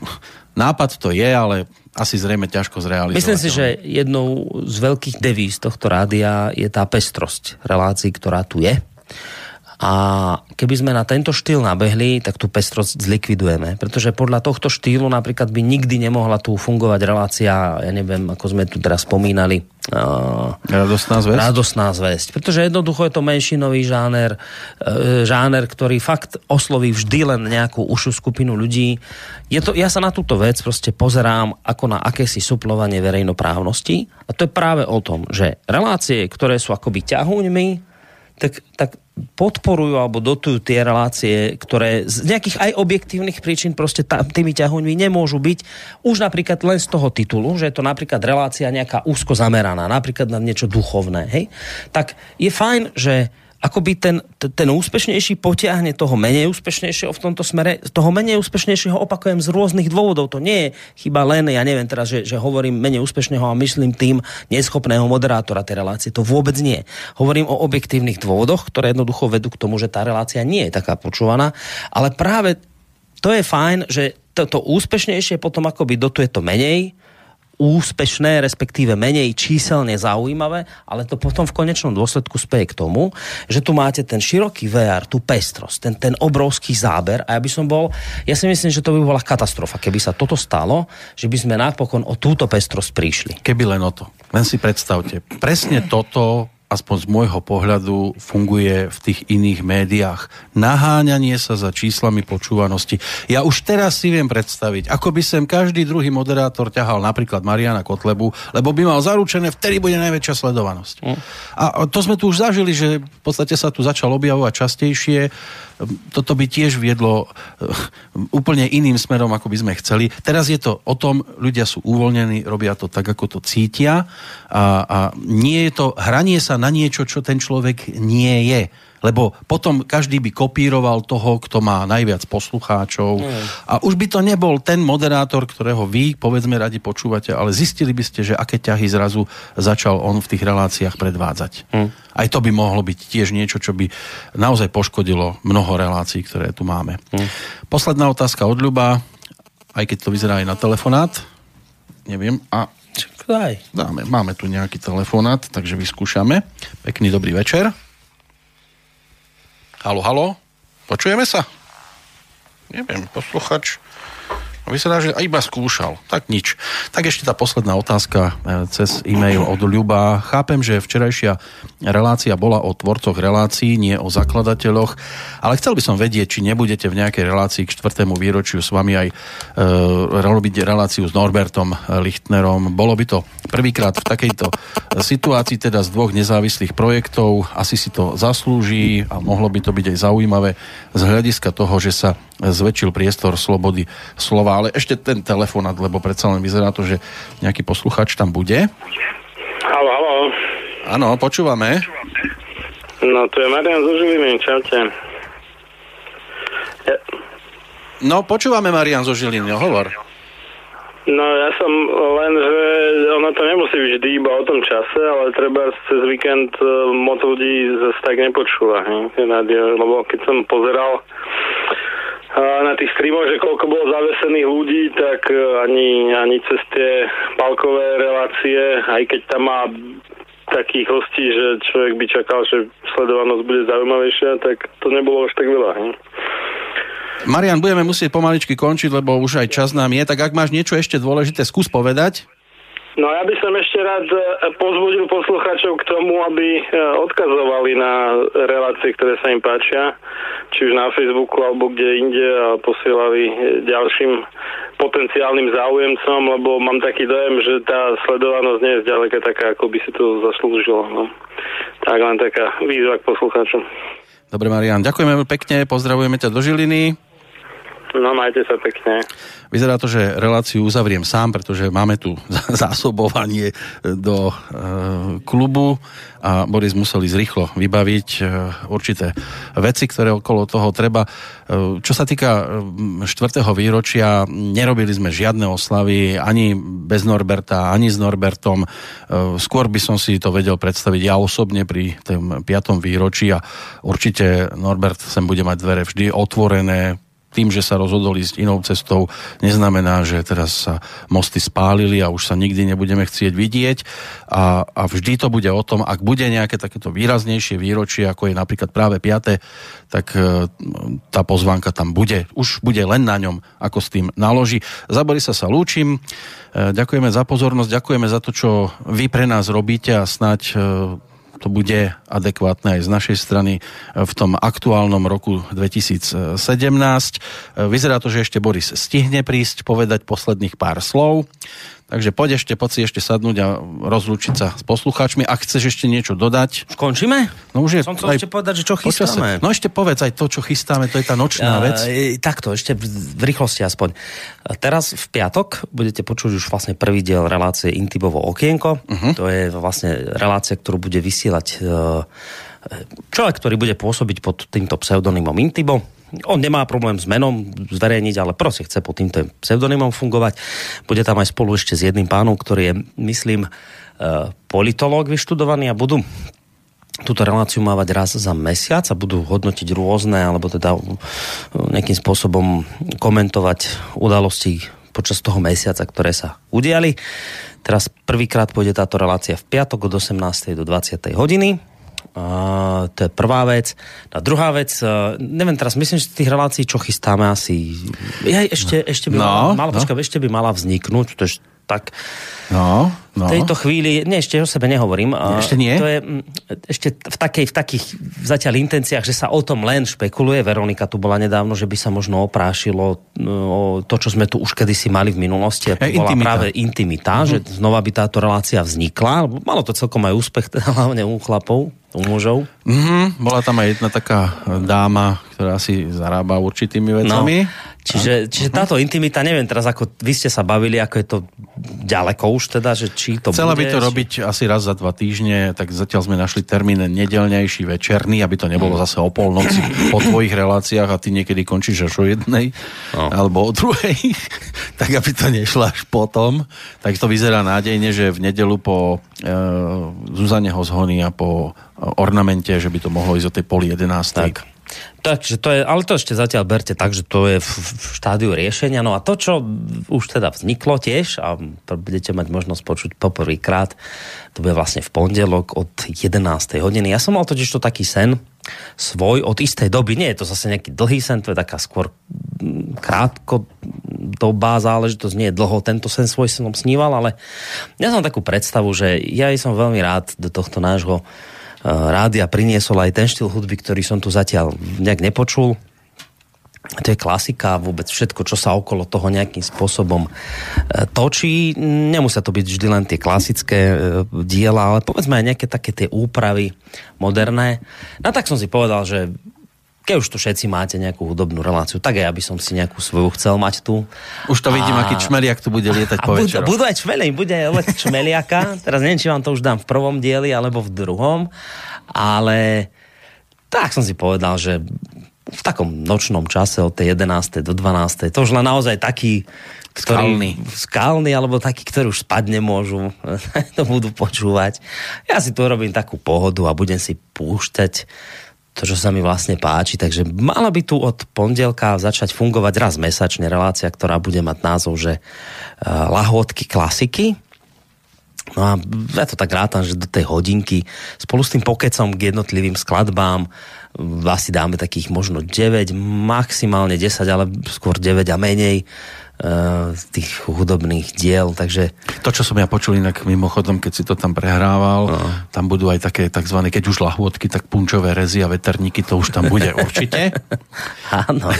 nápad to je, ale asi zrejme ťažko zrealizovať. Myslím si, že jednou z veľkých devíz tohto rádia je tá pestrosť relácií, ktorá tu je. A keby sme na tento štýl nabehli, tak tú pestrosť zlikvidujeme. Pretože podľa tohto štýlu napríklad by nikdy nemohla tu fungovať relácia, ja neviem, ako sme tu teraz spomínali, Uh, radostná zväzť? Radostná zväzť. Pretože jednoducho je to menšinový žáner, uh, žáner, ktorý fakt osloví vždy len nejakú ušu skupinu ľudí. Je to, ja sa na túto vec proste pozerám ako na akési suplovanie verejnoprávnosti a to je práve o tom, že relácie, ktoré sú akoby ťahuňmi, tak, tak podporujú alebo dotujú tie relácie, ktoré z nejakých aj objektívnych príčin proste tá, tými ťahuňmi nemôžu byť. Už napríklad len z toho titulu, že je to napríklad relácia nejaká úzko zameraná, napríklad na niečo duchovné, hej? tak je fajn, že akoby ten, ten úspešnejší potiahne toho menej úspešnejšieho v tomto smere. Toho menej úspešnejšieho opakujem z rôznych dôvodov. To nie je chyba len, ja neviem teraz, že, že hovorím menej úspešného a myslím tým neschopného moderátora tej relácie. To vôbec nie. Hovorím o objektívnych dôvodoch, ktoré jednoducho vedú k tomu, že tá relácia nie je taká počúvaná. Ale práve to je fajn, že to, úspešnejšie potom akoby dotuje to menej, úspešné, respektíve menej číselne zaujímavé, ale to potom v konečnom dôsledku speje k tomu, že tu máte ten široký VR, tú pestrosť, ten, ten obrovský záber a ja by som bol, ja si myslím, že to by bola katastrofa, keby sa toto stalo, že by sme napokon o túto pestrosť prišli. Keby len o to. Len si predstavte, presne toto aspoň z môjho pohľadu funguje v tých iných médiách. Naháňanie sa za číslami počúvanosti. Ja už teraz si viem predstaviť, ako by sem každý druhý moderátor ťahal napríklad Mariana Kotlebu, lebo by mal zaručené, vtedy bude najväčšia sledovanosť. Mm. A to sme tu už zažili, že v podstate sa tu začal objavovať častejšie toto by tiež viedlo eh, úplne iným smerom, ako by sme chceli. Teraz je to o tom, ľudia sú uvoľnení, robia to tak, ako to cítia a, a nie je to hranie sa na niečo, čo ten človek nie je lebo potom každý by kopíroval toho, kto má najviac poslucháčov mm. a už by to nebol ten moderátor, ktorého vy, povedzme, radi počúvate, ale zistili by ste, že aké ťahy zrazu začal on v tých reláciách predvádzať. Mm. Aj to by mohlo byť tiež niečo, čo by naozaj poškodilo mnoho relácií, ktoré tu máme. Mm. Posledná otázka od Ľuba, aj keď to vyzerá aj na telefonát. Neviem. A Daj. Dáme, máme tu nejaký telefonát, takže vyskúšame. Pekný dobrý večer. Halo, halo? Počujeme sa? Neviem, posluchač Vyzerá, že iba skúšal. Tak nič. Tak ešte tá posledná otázka e, cez e-mail od Ľuba. Chápem, že včerajšia relácia bola o tvorcoch relácií, nie o zakladateľoch, ale chcel by som vedieť, či nebudete v nejakej relácii k štvrtému výročiu s vami aj e, robiť reláciu s Norbertom Lichtnerom. Bolo by to prvýkrát v takejto situácii, teda z dvoch nezávislých projektov. Asi si to zaslúži a mohlo by to byť aj zaujímavé z hľadiska toho, že sa zväčšil priestor slobody slova. Ale ešte ten telefonát, lebo predsa len vyzerá to, že nejaký posluchač tam bude. Halo, halo. Áno, počúvame. No, to je Marian zo Žiliny, čaute. Ja, No, počúvame Marian zo Žiliny, hovor. no, ja som len, že ono to nemusí vždy iba o tom čase, ale treba cez víkend e, moc ľudí zase tak nepočúva, rádio, lebo keď som pozeral na tých streamoch, že koľko bolo zavesených ľudí, tak e, ani, ani cez tie palkové relácie, aj keď tam má takých hostí, že človek by čakal, že sledovanosť bude zaujímavejšia, tak to nebolo až tak veľa. Hej. Marian, budeme musieť pomaličky končiť, lebo už aj čas nám je, tak ak máš niečo ešte dôležité, skús povedať. No ja by som ešte rád e, pozbudil poslucháčov k tomu, aby e, odkazovali na relácie, ktoré sa im páčia, či už na Facebooku alebo kde inde a posielali e, ďalším potenciálnym záujemcom, lebo mám taký dojem, že tá sledovanosť nie je zďaleka taká, ako by si to zaslúžilo. No. Tak len taká výzva k poslucháčom. Dobre, Marian, ďakujeme pekne, pozdravujeme ťa do Žiliny. No majte sa pekne. Vyzerá to, že reláciu uzavriem sám, pretože máme tu *laughs* zásobovanie do e, klubu a Boris musel ísť rýchlo vybaviť e, určité veci, ktoré okolo toho treba. E, čo sa týka e, štvrtého výročia, nerobili sme žiadne oslavy ani bez Norberta, ani s Norbertom. E, skôr by som si to vedel predstaviť ja osobne pri tom piatom výročí a určite Norbert sem bude mať dvere vždy otvorené, tým, že sa rozhodol ísť inou cestou, neznamená, že teraz sa mosty spálili a už sa nikdy nebudeme chcieť vidieť. A, a vždy to bude o tom, ak bude nejaké takéto výraznejšie výročie, ako je napríklad práve 5., tak e, tá pozvánka tam bude. Už bude len na ňom, ako s tým naloží. Za Borisa sa lúčim. E, ďakujeme za pozornosť, ďakujeme za to, čo vy pre nás robíte a snať to bude adekvátne aj z našej strany v tom aktuálnom roku 2017. Vyzerá to, že ešte Boris stihne prísť, povedať posledných pár slov. Takže poď ešte, poď si ešte sadnúť a rozlúčiť sa s poslucháčmi. Ak chceš ešte niečo dodať. Skončíme? No už je Som chcel ešte povedať, že čo chystáme. No ešte povedz aj to, čo chystáme, to je tá nočná Uh, vec. takto, ešte v, rýchlosti aspoň. Teraz v piatok budete počuť už vlastne prvý diel relácie Intibovo okienko. Uh-huh. To je vlastne relácia, ktorú bude vysielať uh, človek, ktorý bude pôsobiť pod týmto pseudonymom Intibo. On nemá problém s menom zverejniť, ale proste chce pod týmto pseudonymom fungovať. Bude tam aj spolu ešte s jedným pánom, ktorý je, myslím, uh, politológ vyštudovaný a budú túto reláciu mávať raz za mesiac a budú hodnotiť rôzne, alebo teda uh, nejakým spôsobom komentovať udalosti počas toho mesiaca, ktoré sa udiali. Teraz prvýkrát pôjde táto relácia v piatok od 18. do 20. hodiny. Uh, to je prvá vec. A druhá vec, uh, neviem teraz, myslím, že tých relácií, čo chystáme asi... Ja, ešte, ešte, by No, mala, mala, no. počkaj, ešte by mala vzniknúť, to je tak No, v no. tejto chvíli, nie, ešte o sebe nehovorím. Ešte nie? To je mm, ešte v, takej, v takých zatiaľ intenciách, že sa o tom len špekuluje. Veronika tu bola nedávno, že by sa možno oprášilo no, o to, čo sme tu už kedysi mali v minulosti. A to Hej, bola intimita. práve intimita, že znova by táto relácia vznikla. Malo to celkom aj úspech, teda *laughs* hlavne u chlapov, u mužov. Mhm, bola tam aj jedna taká dáma, ktorá si zarába určitými vecami. Čiže, čiže táto intimita, neviem teraz, ako vy ste sa bavili, ako je to ďaleko už teda, že či to Chcela bude. by to či- robiť asi raz za dva týždne, tak zatiaľ sme našli termín nedelnejší, večerný, aby to nebolo zase o polnoci po tvojich reláciách a ty niekedy končíš až o jednej No. alebo o druhej, *laughs* tak aby to nešlo až potom. Tak to vyzerá nádejne, že v nedelu po e, Zuzane Hozhony a po ornamente, že by to mohlo ísť o tej poli jedenástej. Tak. Takže to je, ale to ešte zatiaľ berte tak, že to je v, v štádiu riešenia. No a to, čo už teda vzniklo tiež a budete mať možnosť počuť poprvýkrát, to bude vlastne v pondelok od 11. hodiny. Ja som mal totiž to taký sen svoj od istej doby. Nie je to zase nejaký dlhý sen, to je taká skôr mm, krátko dobá záležitosť, nie je dlho tento sen svoj som sníval, ale ja som takú predstavu, že ja som veľmi rád do tohto nášho rádia priniesol aj ten štýl hudby, ktorý som tu zatiaľ nejak nepočul. To je klasika, vôbec všetko, čo sa okolo toho nejakým spôsobom eh, točí. Nemusia to byť vždy len tie klasické eh, diela, ale povedzme aj nejaké také tie úpravy moderné. No tak som si povedal, že keď už tu všetci máte nejakú hudobnú reláciu, tak aj ja by som si nejakú svoju chcel mať tu. Už to vidím, A- aký čmeliak tu bude lietať a po budú, večeroch. budú aj čmeli, bude aj let čmeliaka. Teraz neviem, či vám to už dám v prvom dieli alebo v druhom, ale tak som si povedal, že v takom nočnom čase od tej 11. do 12. to už len naozaj taký, ktorý, Skalný. skalný, alebo taký, ktorí už spať nemôžu, *laughs* to budú počúvať. Ja si tu robím takú pohodu a budem si púšťať to, čo sa mi vlastne páči, takže mala by tu od pondelka začať fungovať raz mesačne relácia, ktorá bude mať názov, že uh, lahôdky klasiky. No a ja to tak rátam, že do tej hodinky spolu s tým pokecom k jednotlivým skladbám asi dáme takých možno 9, maximálne 10, ale skôr 9 a menej tých hudobných diel, takže To, čo som ja počul inak mimochodom, keď si to tam prehrával, no. tam budú aj také tzv. keď už lahôdky, tak punčové rezy a veterníky, to už tam bude *laughs* určite. áno.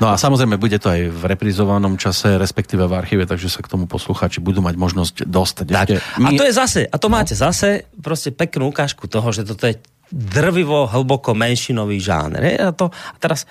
No a samozrejme bude to aj v reprizovanom čase, respektíve v archíve, takže sa k tomu poslucháči budú mať možnosť dostať. Tak. Ešte A to je zase, a to máte zase proste peknú ukážku toho, že toto je drvivo, hlboko menšinový žáner. A, to, a teraz...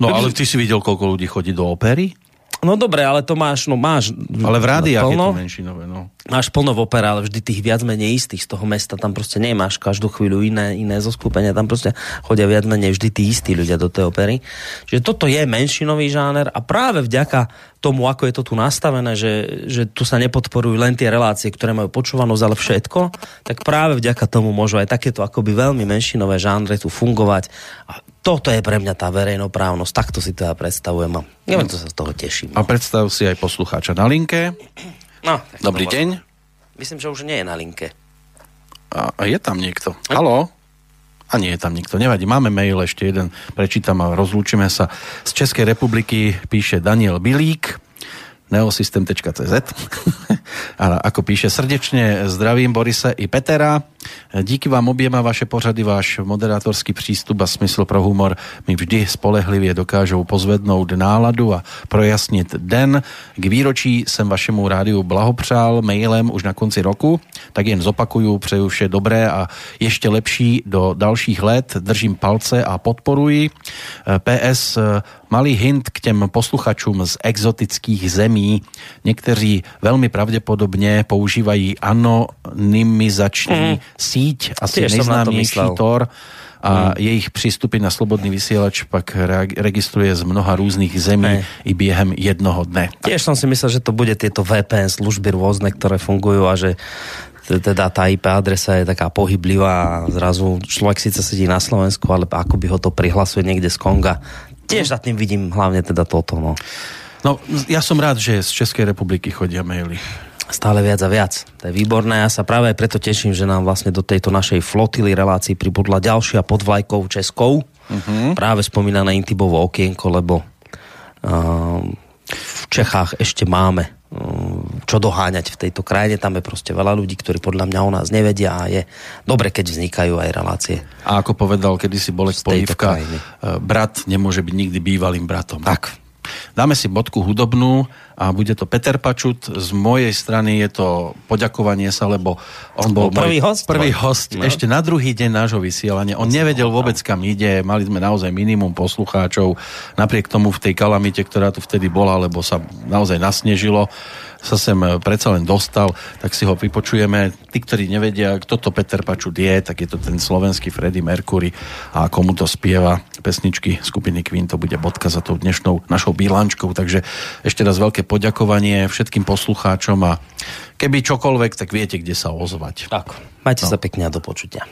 No ale ty si videl, koľko ľudí chodí do opery? No dobre, ale to máš, no máš... Ale v rádiách je to menšinové, no. Máš plno v opere, ale vždy tých viac menej istých z toho mesta, tam proste nemáš každú chvíľu iné, iné zoskupenia, tam proste chodia viac menej vždy tí istí ľudia do tej opery. Čiže toto je menšinový žáner a práve vďaka tomu, ako je to tu nastavené, že, že tu sa nepodporujú len tie relácie, ktoré majú počúvanosť, ale všetko, tak práve vďaka tomu môžu aj takéto akoby veľmi menšinové žánre tu fungovať. A toto je pre mňa tá verejnoprávnosť, takto si to ja predstavujem a neviem, to sa z toho teším. A predstav si aj poslucháča na linke. No, Dobrý deň. Myslím, že už nie je na linke. A, a je tam niekto. Haló? A nie je tam nikto. Nevadí, máme mail ešte jeden, prečítam a rozlúčime sa. Z Českej republiky píše Daniel Bilík, neosystem.cz *laughs* a ako píše srdečne zdravím Borise i Petera. Díky vám objema vaše pořady, váš moderátorský přístup a smysl pro humor mi vždy spolehlivě dokážou pozvednout náladu a projasnit den. K výročí jsem vašemu rádiu blahopřál mailem už na konci roku, tak jen zopakuju, přeju vše dobré a ještě lepší do dalších let. Držím palce a podporuji. PS malý hint k těm posluchačům z exotických zemí. Někteří velmi pravděpodobně používají anonymizační mm. síť, asi Tiež nejznámější. Tor a jejich přístupy na slobodný vysielač pak re- registruje z mnoha různých zemí Hej. i během jednoho dne. Tiež som si myslel, že to bude tieto VPN služby rôzne, ktoré fungujú a že teda tá IP adresa je taká pohyblivá a zrazu človek síce sedí na Slovensku, ale ako by ho to prihlasuje niekde z Konga. Tiež za tým vidím hlavne teda toto, no. No, ja som rád, že z Českej republiky chodia maily. Stále viac a viac. To je výborné. Ja sa práve aj preto teším, že nám vlastne do tejto našej flotily relácií pribudla ďalšia pod vlajkou Českou. Uh-huh. Práve spomínané Intibovo okienko, lebo uh, v Čechách ešte máme čo doháňať v tejto krajine. Tam je proste veľa ľudí, ktorí podľa mňa o nás nevedia a je dobre, keď vznikajú aj relácie. A ako povedal kedysi Bolek Polívka, eh, brat nemôže byť nikdy bývalým bratom. Tak. Dáme si bodku hudobnú a bude to Peter Pačut. Z mojej strany je to poďakovanie sa, lebo on bol Bol prvý môj host? prvý host No. ešte na druhý deň nášho vysielania. On nevedel vôbec kam ide, mali sme naozaj minimum poslucháčov. Napriek tomu v tej kalamite, ktorá tu vtedy bola, lebo sa naozaj nasnežilo, sa sem eh, predsa len dostal, tak si ho vypočujeme. Tí, ktorí nevedia, kto to Peter Pačut je, tak je to ten slovenský Freddie Mercury a komu to spieva pesničky skupiny Queen, to bude bodka za tou dnešnou našou bilančkou. Takže ešte raz veľké poďakovanie všetkým poslucháčom a keby čokoľvek, tak viete, kde sa ozvať. Tak. Majte no. sa pekne a do počutia.